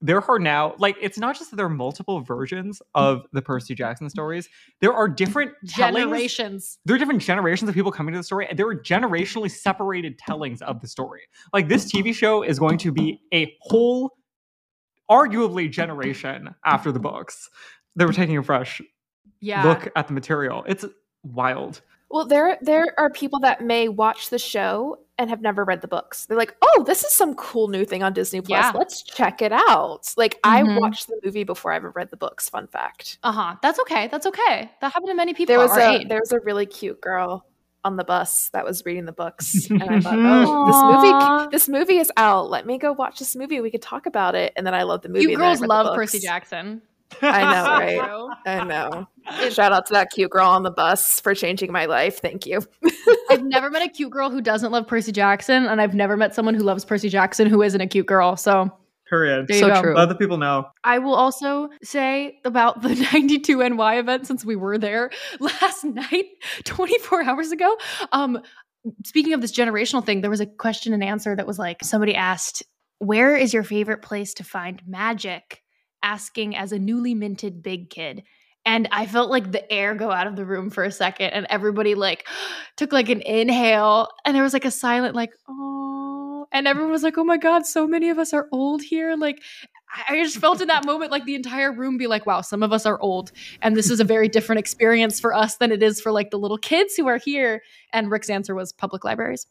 there are now like it's not just that there are multiple versions of the Percy Jackson stories. There are different tellings. Generations. There are different generations of people coming to the story, and there are generationally separated tellings of the story. Like this TV show is going to be a whole, arguably generation after the books. They were taking a fresh Yeah. look at the material. It's wild. Well, there there are people that may watch the show and have never read the books. They're like, "Oh, this is some cool new thing on Disney Plus. Yeah. Let's check it out." Like, I Mhm. watched the movie before I ever read the books. Fun fact. Uh-huh. That's okay. That's okay. That happened to many people There was a age. there was a really cute girl on the bus that was reading the books, and I thought, "Oh, this movie this movie is out. Let me go watch this movie. We could talk about it." And then I loved the movie. You I girls love Percy. Jackson. I know, right? I know. Shout out to that cute girl on the bus for changing my life. Thank you. I've never met a cute girl who doesn't love Percy Jackson, and I've never met someone who loves Percy Jackson who isn't a cute girl. So Period. there So go. true. Let the people know. I will also say about the 92NY event since we were there last night, 24 hours ago. Um, speaking of this generational thing, there was a question and answer that was like somebody asked, Where is your favorite place to find magic? Asking as a newly minted big kid. And I felt like the air go out of the room for a second, and everybody like took like an inhale, and there was like a silent, like, oh, and everyone was like, oh my God, so many of us are old here. Like, I just felt in that moment like the entire room be like, wow, some of us are old. And this is a very different experience for us than it is for like the little kids who are here. And Rick's answer was public libraries.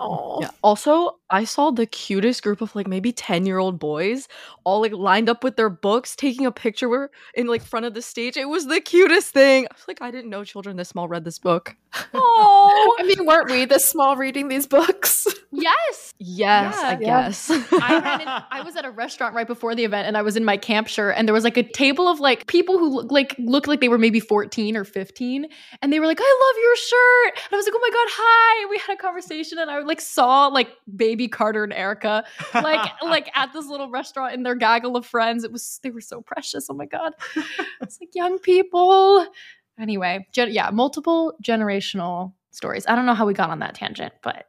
Oh, Yeah. Also, I saw the cutest group of like maybe 10 year old boys all like lined up with their books, taking a picture in like front of the stage. It was the cutest thing. I was like, I didn't know children this small read this book. Oh, I mean, weren't we this small reading these books? yes. Yes, Yeah. I Yeah. guess. I ran in, I was at a restaurant right before the event and I was in my camp shirt and there was like a table of like people who look like looked like they were maybe 14 or 15 and they were like, I love your shirt. And I was like, oh my God, hi. And we had a conversation and I like saw like baby Carter and Erica like like at this little restaurant in their gaggle of friends. It was they were so precious. Oh my God. It's like young people. Anyway, gen- yeah, multiple generational stories. I don't know how we got on that tangent, but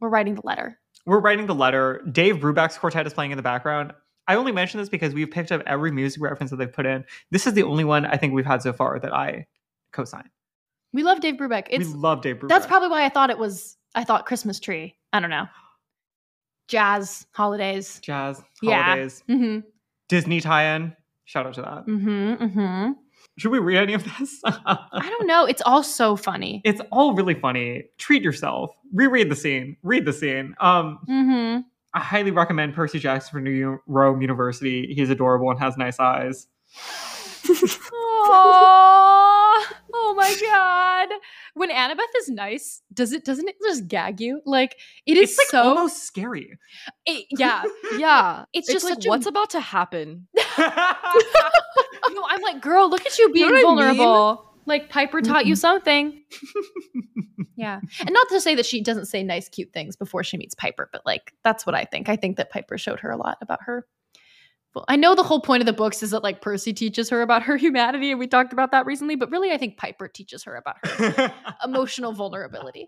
we're writing the letter. We're writing the letter. Dave Brubeck's quartet is playing in the background. I only mention this because we've picked up every music reference that they've put in. This is the only one I think we've had so far that I co-sign. We love Dave Brubeck. It's we love Dave Brubeck. That's probably why I thought it was. I thought Christmas tree. I don't know. Jazz holidays. jazz, Yeah. holidays, Mm-hmm. Disney tie-in. Shout out to that. Mm-hmm. Mm-hmm. Should we read any of this? I don't know. It's all so funny. it's all really funny. Treat yourself. Reread the scene. Read the scene. Um, Mm-hmm. I highly recommend Percy Jackson for New Rome University. He's adorable and has nice eyes. Oh, my god! When Annabeth is nice, does it doesn't it just gag you? Like it is It's like so almost scary. it- yeah. yeah. It's It's, just like such a- what's about to happen. No, I'm like, girl, look at you being know what I mean? vulnerable. Like Piper taught you something. yeah. And not to say that she doesn't say nice, cute things before she meets Piper, but like that's what I think. I think that Piper showed her a lot about her. Well, I know the whole point of the books is that like Percy teaches her about her humanity, and we talked about that recently, but really I think Piper teaches her about her emotional vulnerability.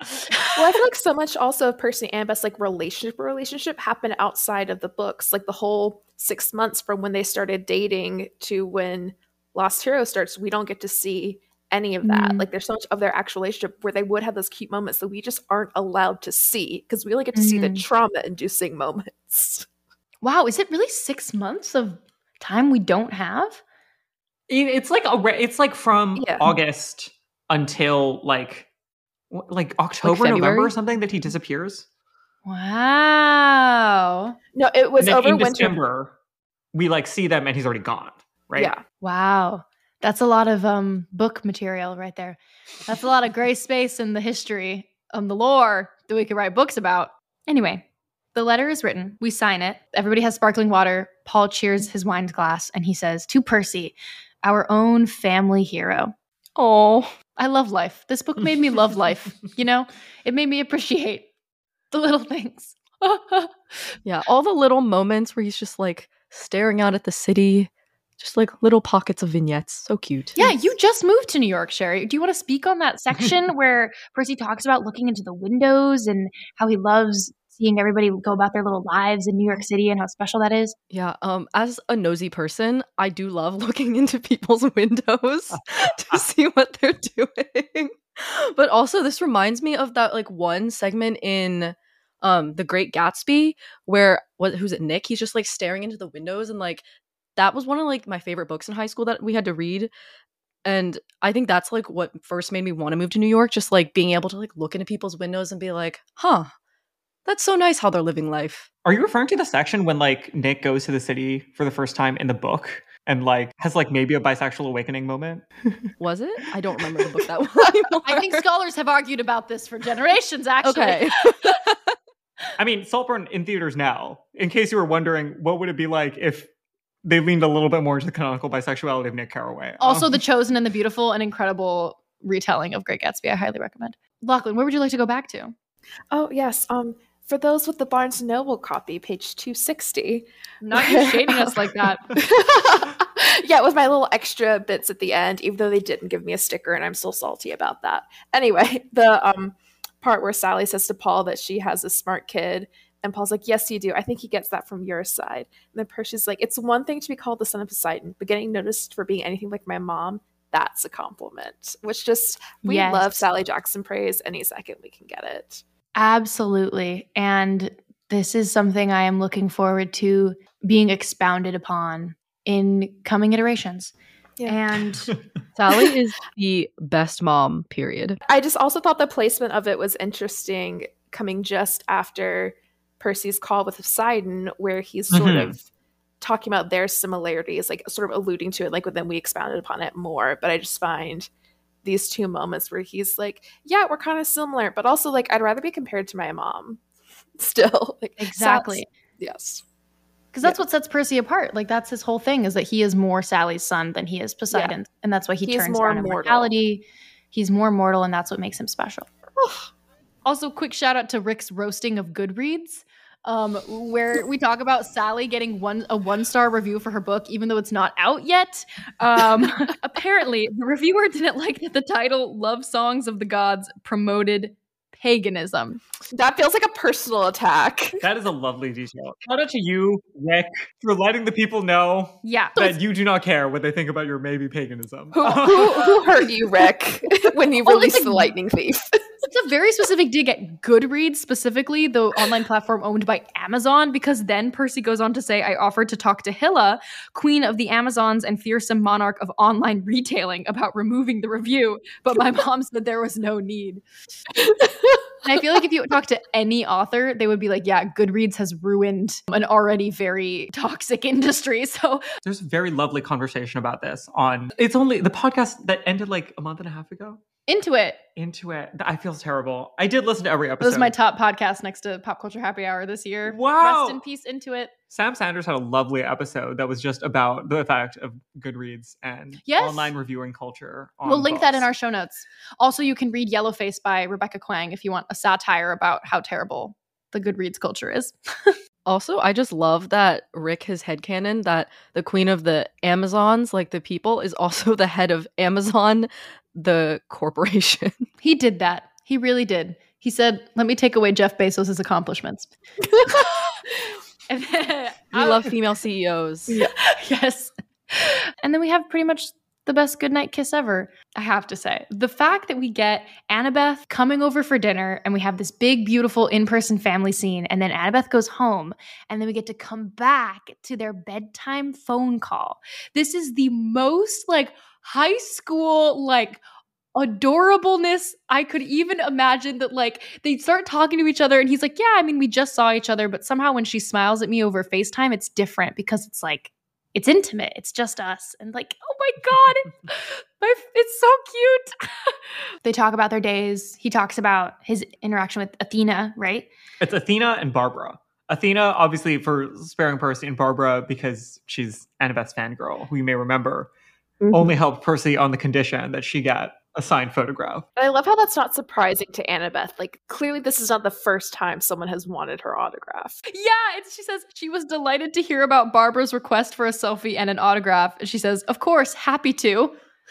well, I feel like so much also of Percy and Annabeth's like relationship relationship happened outside of the books. Like the whole six months from when they started dating to when Lost Hero starts, we don't get to see any of that. Mm. Like there's so much of their actual relationship where they would have those cute moments that we just aren't allowed to see because we only get to see the Mhm. trauma inducing moments. Wow, is it really six months of time we don't have? It's like a it's like from Yeah. August until like like October, November or something that he disappears. Wow. No, it was over in winter. December, we like see them and he's already gone. Right? Yeah. Wow. That's a lot of um book material right there. That's a lot of gray space in the history and the lore that we could write books about. Anyway, The letter is written. We sign it. Everybody has sparkling water. Paul cheers his wine glass and he says, To Percy, our own family hero. Oh, I love life. This book made me love life. You know, it made me appreciate the little things. yeah. All the little moments where he's just like staring out at the city, just like little pockets of vignettes. So cute. yeah, you just moved to New York, Sherry. Do you want to speak on that section where Percy talks about looking into the windows and how he loves seeing everybody go about their little lives in New York City and how special that is? Yeah, um, as a nosy person, I do love looking into people's windows to see what they're doing. But also, this reminds me of that like one segment in um The Great Gatsby where what who's it Nick? He's just like staring into the windows and like that was one of like my favorite books in high school that we had to read. And I think that's like what first made me want to move to New York, just like being able to like look into people's windows and be like, huh, that's so nice how they're living life. Are you referring to the section when like Nick goes to the city for the first time in the book and like has like maybe a bisexual awakening moment? Was it? I don't remember the book that well anymore. I think scholars have argued about this for generations, actually. Okay. I mean, Saltburn in theaters now. In case you were wondering, what would it be like if they leaned a little bit more into the canonical bisexuality of Nick Carraway? Also, Um, The Chosen and the Beautiful, an incredible retelling of Great Gatsby. I highly recommend. Lochlyn, where would you like to go back to? Oh yes. Um, for those with the Barnes Noble copy, page two sixty. Not you shading us like that. yeah, with my little extra bits at the end, even though they didn't give me a sticker, and I'm still salty about that. Anyway, the um part where Sally says to Paul that she has a smart kid, and Paul's like, "Yes, you do. I think he gets that from your side." And then Percy's like, "It's one thing to be called the son of Poseidon, but getting noticed for being anything like my mom." That's a compliment, which just we Yes. love Sally Jackson praise any second we can get it. Absolutely. And this is something I am looking forward to being expounded upon in coming iterations. And Sally is the best mom, period. I just also thought the placement of it was interesting coming just after Percy's call with Poseidon, where he's sort Mhm. of talking about their similarities, like sort of alluding to it, like but then we expounded upon it more. But I just find these two moments where he's like, Yeah, we're kind of similar, but also like I'd rather be compared to my mom. Still. Like exactly. Sal's- yes. Because that's what sets Percy apart. Like that's his whole thing is that he is more Sally's son than he is Poseidon's, and that's why he He's turns more down mortal. immortality. He's more mortal, and that's what makes him special. also, quick shout out to Rick's roasting of Goodreads, um, where we talk about Sally getting one a one star review for her book, even though it's not out yet. Um, apparently, the reviewer didn't like that the title "Love Songs of the Gods" promoted paganism. That feels like a personal attack. that is a lovely detail. Shout out to you, Rick, for letting the people know Yeah, that you do not care what they think about your maybe paganism. Who, who, who hurt you, Rick, when you Oh, released it's the lightning thief? It's a very specific dig at Goodreads, specifically the online platform owned by Amazon, because then Percy goes on to say, I offered to talk to Hylla, queen of the Amazons and fearsome monarch of online retailing, about removing the review, but my mom said there was no need. And I feel like if you talk to any author, they would be like, yeah, Goodreads has ruined an already very toxic industry. So There's a very lovely conversation about this on it's only the podcast that ended like a month and a half ago. Into it. Into it. I feel terrible. I did listen to every episode. It episode. was my top podcast next to Pop Culture Happy Hour this year. Wow. Rest in peace, into it. Sam Sanders had a lovely episode that was just about the effect of Goodreads and Yes. online reviewing culture. On We'll link that in our show notes. Also, you can read Yellowface by Rebecca Kuang if you want a satire about how terrible the Goodreads culture is. Also, I just love that Rick has headcanon that the queen of the Amazons, like the people, is also the head of Amazon, the corporation. He did that. He really did. He said, "Let me take away Jeff Bezos' accomplishments." And then- we love female CEOs. yes. And then we have pretty much the best goodnight kiss ever. I have to say, the fact that we get Annabeth coming over for dinner and we have this big, beautiful in person family scene, and then Annabeth goes home, and then we get to come back to their bedtime phone call. This is the most like high school, like, adorableness. I could even imagine that like they'd start talking to each other and he's like yeah i mean we just saw each other but somehow when she smiles at me over facetime it's different because it's like it's intimate. It's just us. And like oh my god it's, my, it's so cute. They talk about their days. He talks about his interaction with athena right? It's Athena and Barbara. Athena, obviously, for sparing Percy, and Barbara, because she's Annabeth's fangirl, who you may remember, Mhm. only helped Percy on the condition that she get a signed photograph. And I love how that's not surprising to Annabeth. Like, clearly, this is not the first time someone has wanted her autograph. Yeah, it's, she says she was delighted to hear about Barbara's request for a selfie and an autograph. And she says, "Of course, happy to."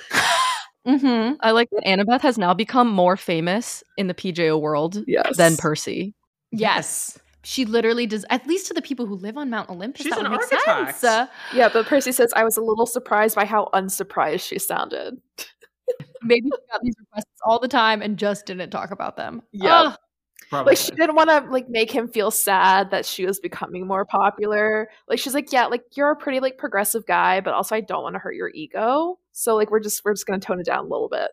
mm-hmm. I like that Annabeth has now become more famous in the PJO world Yes. than Percy. Yes. She literally does, at least to the people who live on Mount Olympus. She's that an would make architect. sense. Uh, Yeah, but Percy says, I was a little surprised by how unsurprised she sounded. maybe she got these requests all the time and just didn't talk about them. Yeah. Ugh. Like, she didn't want to, like, make him feel sad that she was becoming more popular. Like, she's like, yeah, like, you're a pretty, like, progressive guy, but also I don't want to hurt your ego. So, like, we're just, we're just going to tone it down a little bit.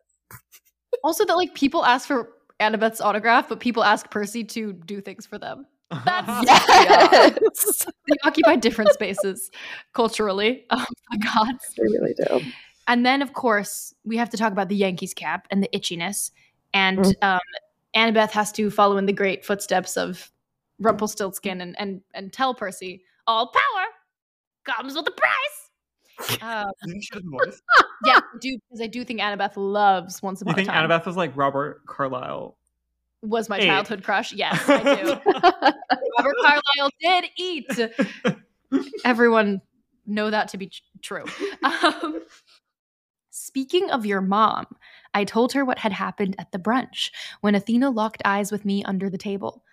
also, that like people ask for Annabeth's autograph, but people ask Percy to do things for them. That's- Yes. They occupy different spaces culturally. Oh my god. they really do. And then, of course, we have to talk about the Yankees cap and the itchiness. And um, Annabeth has to follow in the great footsteps of Rumpelstiltskin and and and tell Percy, all power comes with a price. Um, Isn't she the voice? yeah, I do because I do think Annabeth loves Once You think a Time. Annabeth was like Robert Carlyle? Was my Eight. childhood crush. Yes, I do. Robert Carlyle did eat. Everyone know that to be tr- true. Um, speaking of your mom, I told her what had happened at the brunch when Athena locked eyes with me under the table.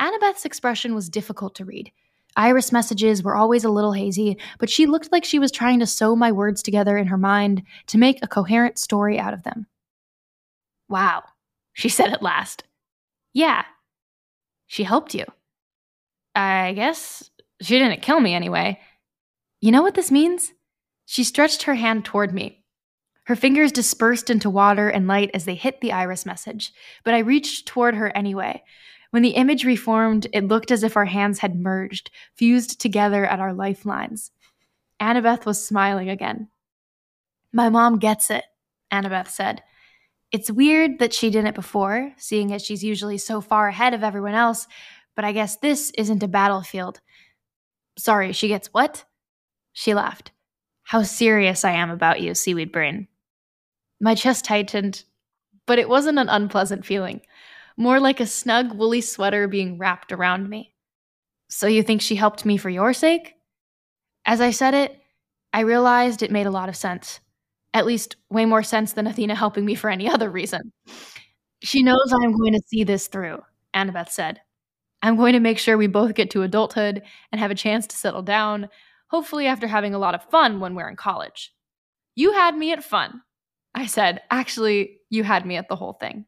Annabeth's expression was difficult to read. Iris messages were always a little hazy, but she looked like she was trying to sew my words together in her mind to make a coherent story out of them. Wow, she said at last. Yeah. She helped you. I guess she didn't kill me anyway. You know what this means? She stretched her hand toward me. Her fingers dispersed into water and light as they hit the iris message, but I reached toward her anyway. When the image reformed, it looked as if our hands had merged, fused together at our lifelines. Annabeth was smiling again. My mom gets it, Annabeth said. It's weird that she didn't before, seeing as she's usually so far ahead of everyone else, but I guess this isn't a battlefield. Sorry, she gets what? She laughed. How serious I am about you, Seaweed Brain. My chest tightened, but it wasn't an unpleasant feeling, more like a snug woolly sweater being wrapped around me. So you think she helped me for your sake? As I said it, I realized it made a lot of sense. At least, way more sense than Athena helping me for any other reason. She knows I am going to see this through, Annabeth said. I'm going to make sure we both get to adulthood and have a chance to settle down, hopefully, after having a lot of fun when we're in college. You had me at fun. I said, actually, you had me at the whole thing.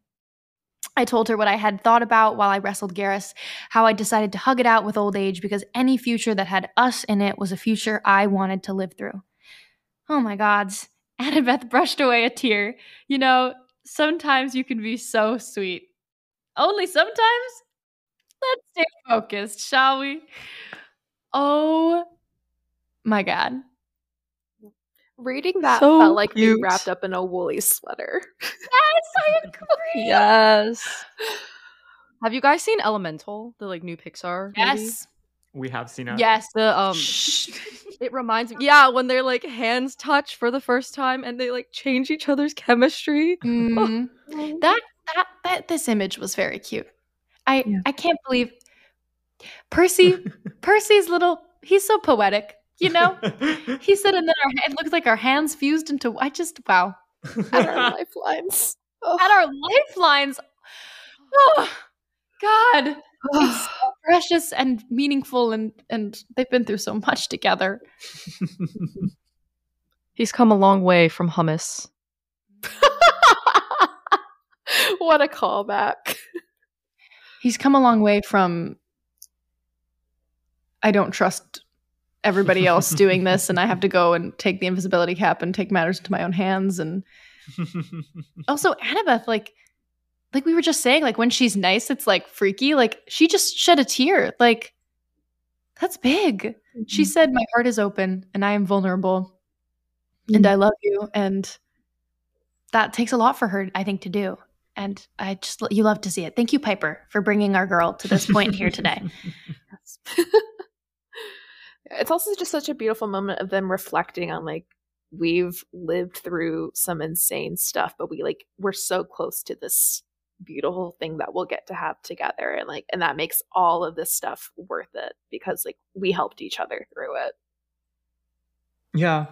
I told her what I had thought about while I wrestled Geras, how I decided to hug it out with old age because any future that had us in it was a future I wanted to live through. Oh my gods. Annabeth brushed away a tear. You know, sometimes you can be so sweet. Only sometimes? Let's stay focused, shall we? Oh my god. Reading that So felt like being wrapped up in a woolly sweater. Yes, I agree. Yes. Have you guys seen Elemental, the like new Pixar? movie? Yes. we have seen it. Yes. The um it reminds me yeah, when their like hands touch for the first time and they like change each other's chemistry. Mm. that that that this image was very cute. I Yeah. I can't believe Percy Percy's little he's so poetic, you know? He said and then our it looked like our hands fused into I just wow. At our lifelines. Oh. At our lifelines. Oh God. It's so precious and meaningful and and they've been through so much together. He's come a long way from hummus. what a callback. He's come a long way from I don't trust everybody else doing this and I have to go and take the invisibility cap and take matters into my own hands and also Annabeth like like we were just saying like when she's nice it's like freaky like she just shed a tear like that's big. She mm-hmm. said my heart is open and I am vulnerable and I mm-hmm. love you and that takes a lot for her I think to do. And I just you love to see it. Thank you Piper for bringing our girl to this point here today. It's also just such a beautiful moment of them reflecting on like we've lived through some insane stuff but we like we're so close to this beautiful thing that we'll get to have together and like and that makes all of this stuff worth it because like we helped each other through it Yeah.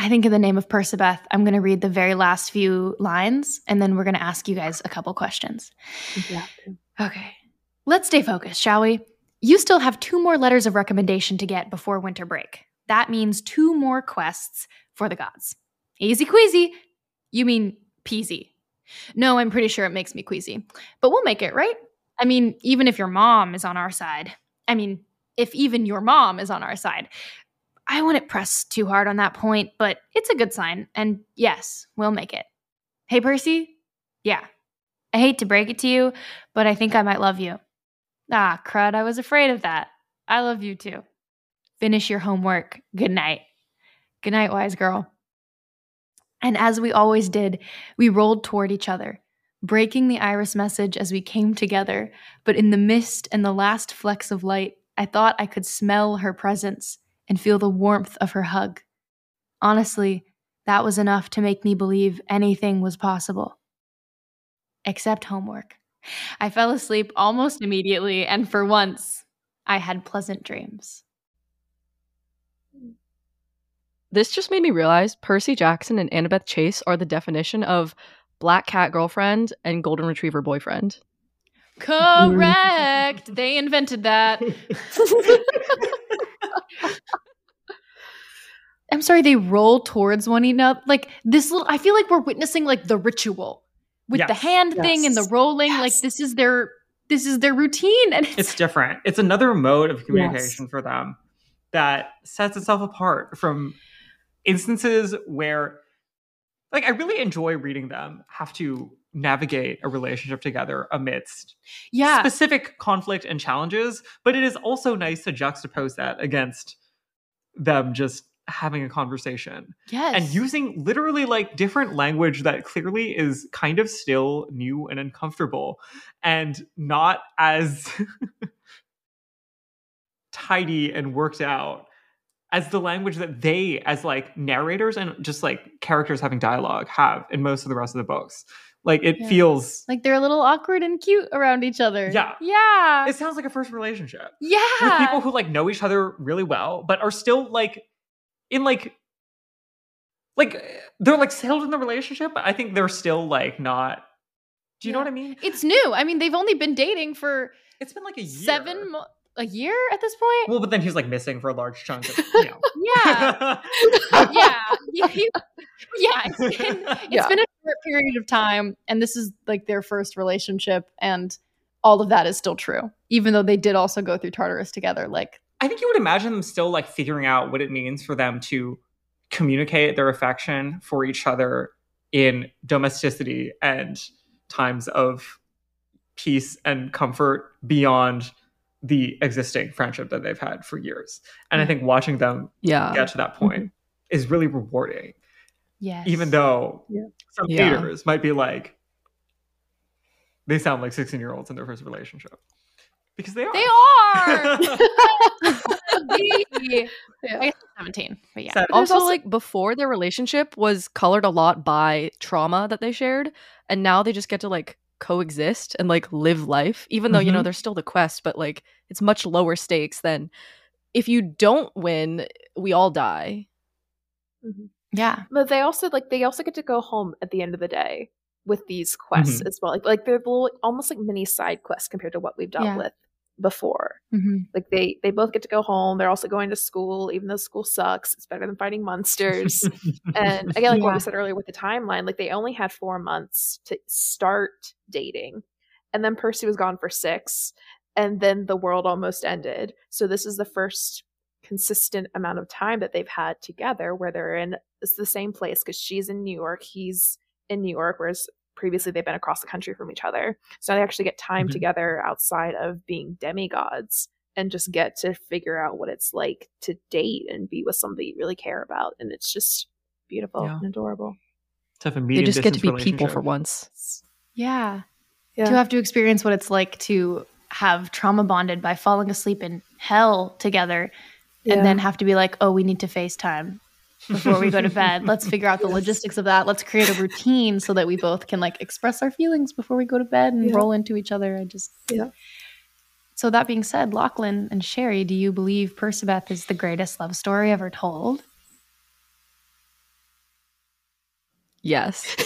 I think in the name of Percabeth, I'm going to read the very last few lines and then we're going to ask you guys a couple questions. yeah Okay. Let's stay focused, shall we? You still have two more letters of recommendation to get before winter break. That means two more quests for the gods. Easy queasy. You mean peasy. No, I'm pretty sure it makes me queasy. But we'll make it, right? I mean, even if your mom is on our side. I mean, if even your mom is on our side. I wouldn't press too hard on that point, but it's a good sign. And yes, we'll make it. Hey, Percy? Yeah. I hate to break it to you, but I think I might love you. Ah, crud, I was afraid of that. I love you too. Finish your homework. Good night. Good night, wise girl. And as we always did, we rolled toward each other, breaking the iris message as we came together. But in the mist and the last flecks of light, I thought I could smell her presence and feel the warmth of her hug. Honestly, that was enough to make me believe anything was possible. Except homework. I fell asleep almost immediately, and for once, I had pleasant dreams. This just made me realize Percy Jackson and Annabeth Chase are the definition of black cat girlfriend and golden retriever boyfriend. Correct. they invented that. I'm sorry, they roll towards one another. Like this little I feel like we're witnessing like the ritual with the Yes. hand thing and the Yes. rolling. Like this is their this is their routine. And it's, It's different. It's another mode of communication for them that sets itself apart from instances where like I really enjoy reading them have to navigate a relationship together amidst yeah. specific conflict and challenges, but it is also nice to juxtapose that against them just having a conversation yes. and using literally like different language that clearly is kind of still new and uncomfortable and not as tidy and worked out as the language that they as like narrators and just like characters having dialogue have in most of the rest of the books like it Yeah. feels like they're a little awkward and cute around each other. Yeah. Yeah. it sounds like a first relationship yeah. with people who like know each other really well but are still like in like like they're like settled in the relationship but i think they're still like not do you know what i mean it's new. I mean, they've only been dating for it's been like a year seven mo- a year at this point. well but then he's like missing for a large chunk of you know yeah. yeah. Yeah. he- It's been, it's Yeah. been a short period of time, and this is like their first relationship, and all of that is still true, even though they did also go through Tartarus together. Like, i think you would imagine them still like figuring out what it means for them to communicate their affection for each other in domesticity and times of peace and comfort beyond the existing friendship that they've had for years. And I mm-hmm. think watching them Yeah. get to that point mm-hmm. is really rewarding, yes. even though Yeah. some Yeah. theaters might be like, they sound like 16 year olds in their first relationship. Because they are. they are. Yeah. I guess 17, but yeah. Seven- also, also- like before their relationship was colored a lot by trauma that they shared and now they just get to like coexist and like live life even though you know Mhm. there's still the quest but like it's much lower stakes than if you don't win we all die Yeah. But they also like they also get to go home at the end of the day with these quests Mhm. as well. Like like they're little, almost like mini side quests compared to what we've dealt Yeah. with before. Mm-hmm. Like they they both get to go home. They're also going to school, even though school sucks. It's better than fighting monsters. and again, like what Yeah. we said earlier with the timeline, like they only had four months to start dating, and then Percy was gone for six, and then the world almost ended. So this is the first consistent amount of time that they've had together where they're in it's the same place because she's in New York, he's in New York, whereas previously they've been across the country from each other. So they actually get time Mhm. together outside of being demigods and just get to figure out what it's like to date and be with somebody you really care about. And it's just beautiful Yeah. and adorable. to have they just get to be people for once Yeah. Yeah. To have to experience what it's like to have trauma bonded by falling asleep in hell together and then have to be like, oh, we need to FaceTime before we go to bed. Let's figure out the logistics of that. Let's create a routine so that we both can like express our feelings before we go to bed and Yeah. roll into each other. I just Yeah. So that being said, Lochlyn and Sherry, do you believe Percabeth is the greatest love story ever told? Yes.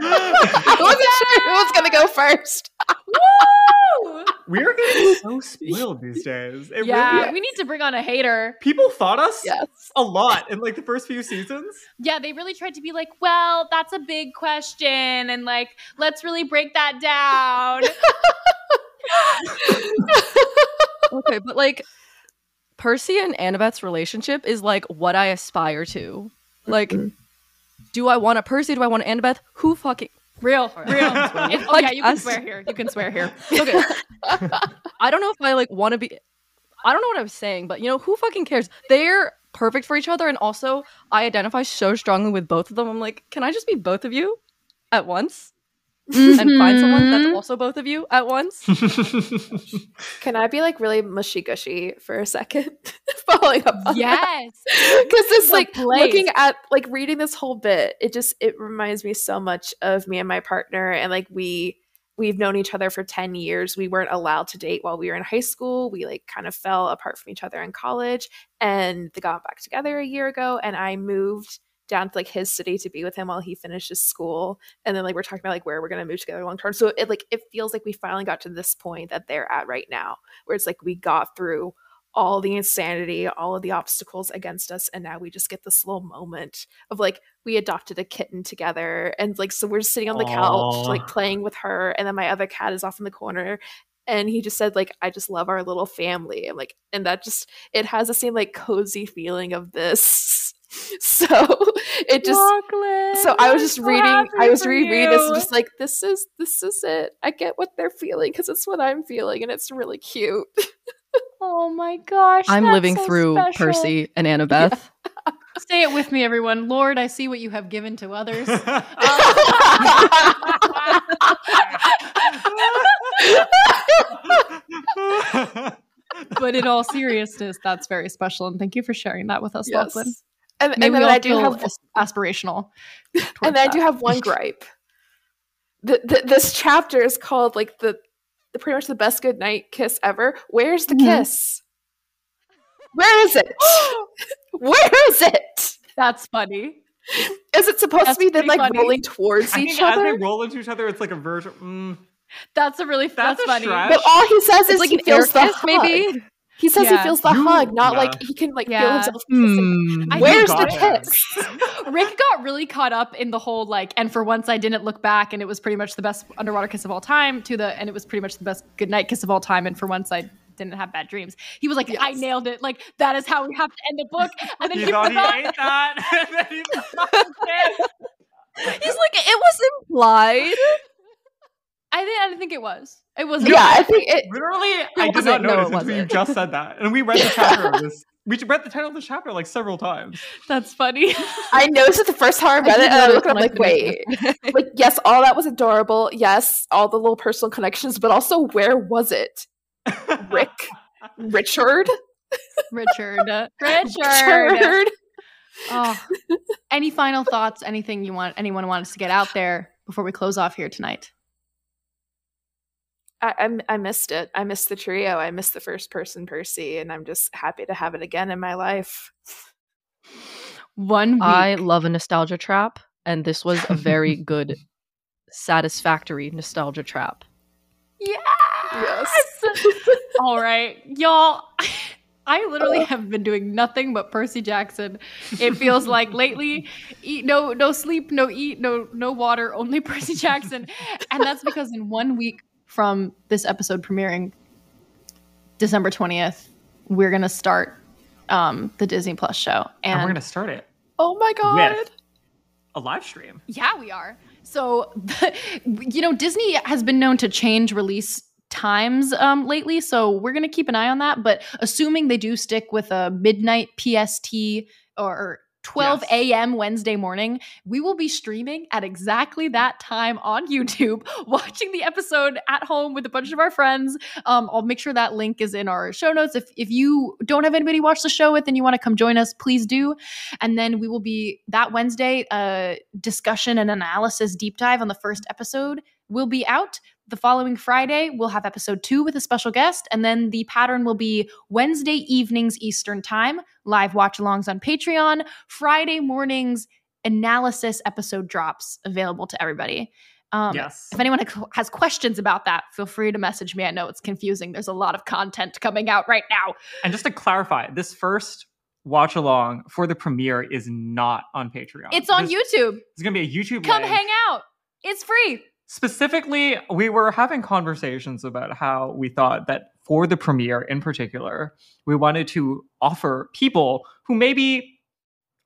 I wasn't sure who was gonna go first. We're getting so spoiled these days. It yeah, really we need to bring on a hater. people fought us Yes. a lot in like the first few seasons. Yeah, they really tried to be like, well, that's a big question, and like, let's really break that down. okay, but like Percy and Annabeth's relationship is like what I aspire to. Like, Mhm. do I want a Percy? Do I want an Annabeth? Who fucking real, real. If- oh yeah, you can swear here. You can swear here. okay? I don't know if I like want to be. I don't know what I was saying, but you know who fucking cares? They're perfect for each other, and also I identify so strongly with both of them. I'm like, can I just be both of you at once and find someone that's Mhm. also both of you at once? Can I be like really mushy gushy for a second? Following up on Yes. Because it's like place. looking at like reading this whole bit, it just it reminds me so much of me and my partner and like we we've known each other for 10 years. We weren't allowed to date while we were in high school. We like kind of fell apart from each other in college and they got back together a year ago and I moved down to like his city to be with him while he finishes school and then like we're talking about like where we're going to move together long term so it like it feels like we finally got to this point that they're at right now where it's like we got through all the insanity all of the obstacles against us and now we just get this little moment of like we adopted a kitten together and like so we're just sitting on the couch like playing with her and then my other cat is off in the corner and he just said like i just love our little family and like and that just it has the same like cozy feeling of this so it just so I was just reading, I was rereading this and just like, this is this is it. I get what they're feeling because it's what I'm feeling, and it's really cute. Oh my gosh. I'm living so through special. Percy and Annabeth. Say it with me, everyone. Lord, I see what you have given to others. but in all seriousness, that's very special. And thank you for sharing that with us, Lochlyn. And, and then I do have, aspirational. and towards then I do have one gripe. The, the, this chapter is called like the, the pretty much the best good night kiss ever. Where's the Mhm. kiss? Where is it? Where is it? That's funny. Is it supposed That's to be them pretty like funny. rolling towards I each think as they other? roll into each other, it's like a version. Mm, That's a really That's that's, a funny. stretch. But all he says is like he feels the kiss, hug. maybe. He says Yeah. he feels the You- hug, not yeah. like he can like feel himself kissing. Hmm. Where's the kiss? Rick got really caught up in the whole like, and for once I didn't look back, and it was pretty much the best underwater kiss of all time. To the, and it was pretty much the best goodnight kiss of all time. And for once I didn't have bad dreams. He was like, I nailed it. Like that is how we have to end the book. And then he he, thought he forgot. ate that. and then he forgot to say it. He's like, it was implied. I think I think it was. It was. Yeah, I think it. Literally, I did not wasn't. No, notice until you just said that. And we read the chapter of this. We read the title of the chapter like several times. That's funny. I noticed it the first time I read did it, and I looked. I'm like, wait. like, yes, all that was adorable. Yes, all the little personal connections, but also, where was it? Rick, Richard, Richard. Richard. Richard. Oh. Any final thoughts? Anything you want? Anyone wants us to get out there before we close off here tonight? I, I I missed it. I missed the trio. I missed the first person Percy, and I'm just happy to have it again in my life. One week. I love a nostalgia trap, and this was a very good, satisfactory nostalgia trap. Yeah. Yes. All right, y'all. I literally have been doing nothing but Percy Jackson. It feels like lately, eat no no sleep, no eat, no no water, only Percy Jackson, and that's because in one week from this episode premiering, December twentieth, we're gonna start um, the Disney Plus show, And, and we're going to start it. oh my god. A live stream. Yeah, we are. So, you know, Disney has been known to change release times um, lately. So, we're going to keep an eye on that. But assuming they do stick with a midnight PST or 12 Yes. a.m. Wednesday morning. We will be streaming at exactly that time on YouTube, watching the episode at home with a bunch of our friends. Um, I'll make sure that link is in our show notes. If if you don't have anybody to watch the show with and you want to come join us, please do. And then we will be that Wednesday, uh, discussion and analysis deep dive on the first episode will be out. The following Friday, we'll have episode two with a special guest. And then the pattern will be Wednesday evenings Eastern Time, live watch alongs on Patreon, Friday mornings analysis episode drops available to everybody. Um, yes. If anyone has questions about that, feel free to message me. I know it's confusing. There's a lot of content coming out right now. And just to clarify, this first watch along for the premiere is not on Patreon. It's on This- YouTube. It's going to be a YouTube Come hang out. It's free. Specifically, we were having conversations about how we thought that for the premiere in particular, we wanted to offer people who maybe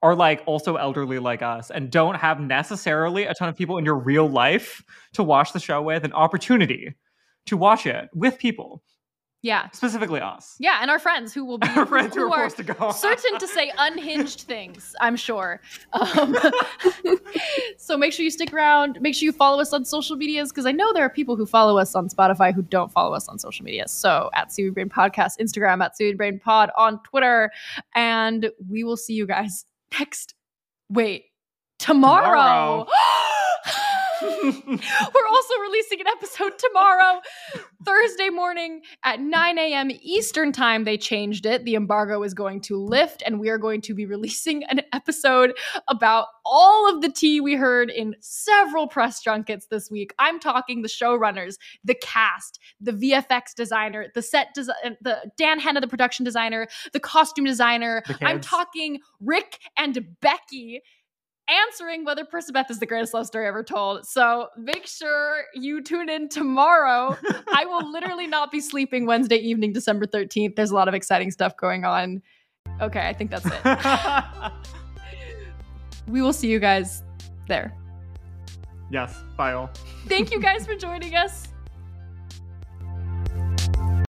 are like also elderly like us and don't have necessarily a ton of people in your real life to watch the show with an opportunity to watch it with people, Yeah. specifically us. Yeah. And our friends who will be Our friends who who are forced to go. certain to say unhinged things, I'm sure. Um, so make sure you stick around. Make sure you follow us on social medias because I know there are people who follow us on Spotify who don't follow us on social media. So at Seaweed Brain Podcast, Instagram, at Seaweed Brain Pod on Twitter. And we will see you guys next. Wait, tomorrow. Tomorrow. We're also releasing an episode tomorrow, Thursday morning at 9 a.m. Eastern Time. They changed it. The embargo is going to lift, and we are going to be releasing an episode about all of the tea we heard in several press junkets this week. I'm talking the showrunners, the cast, the VFX designer, the set design, uh, the Dan Hennah, the production designer, the costume designer. The I'm talking Rick and Becky answering whether Percabeth is the greatest love story ever told. So make sure you tune in tomorrow. I will literally not be sleeping Wednesday evening, December 13th. There's a lot of exciting stuff going on. Okay, I think that's it. we will see you guys there. yes, bye all. Thank you guys for joining us.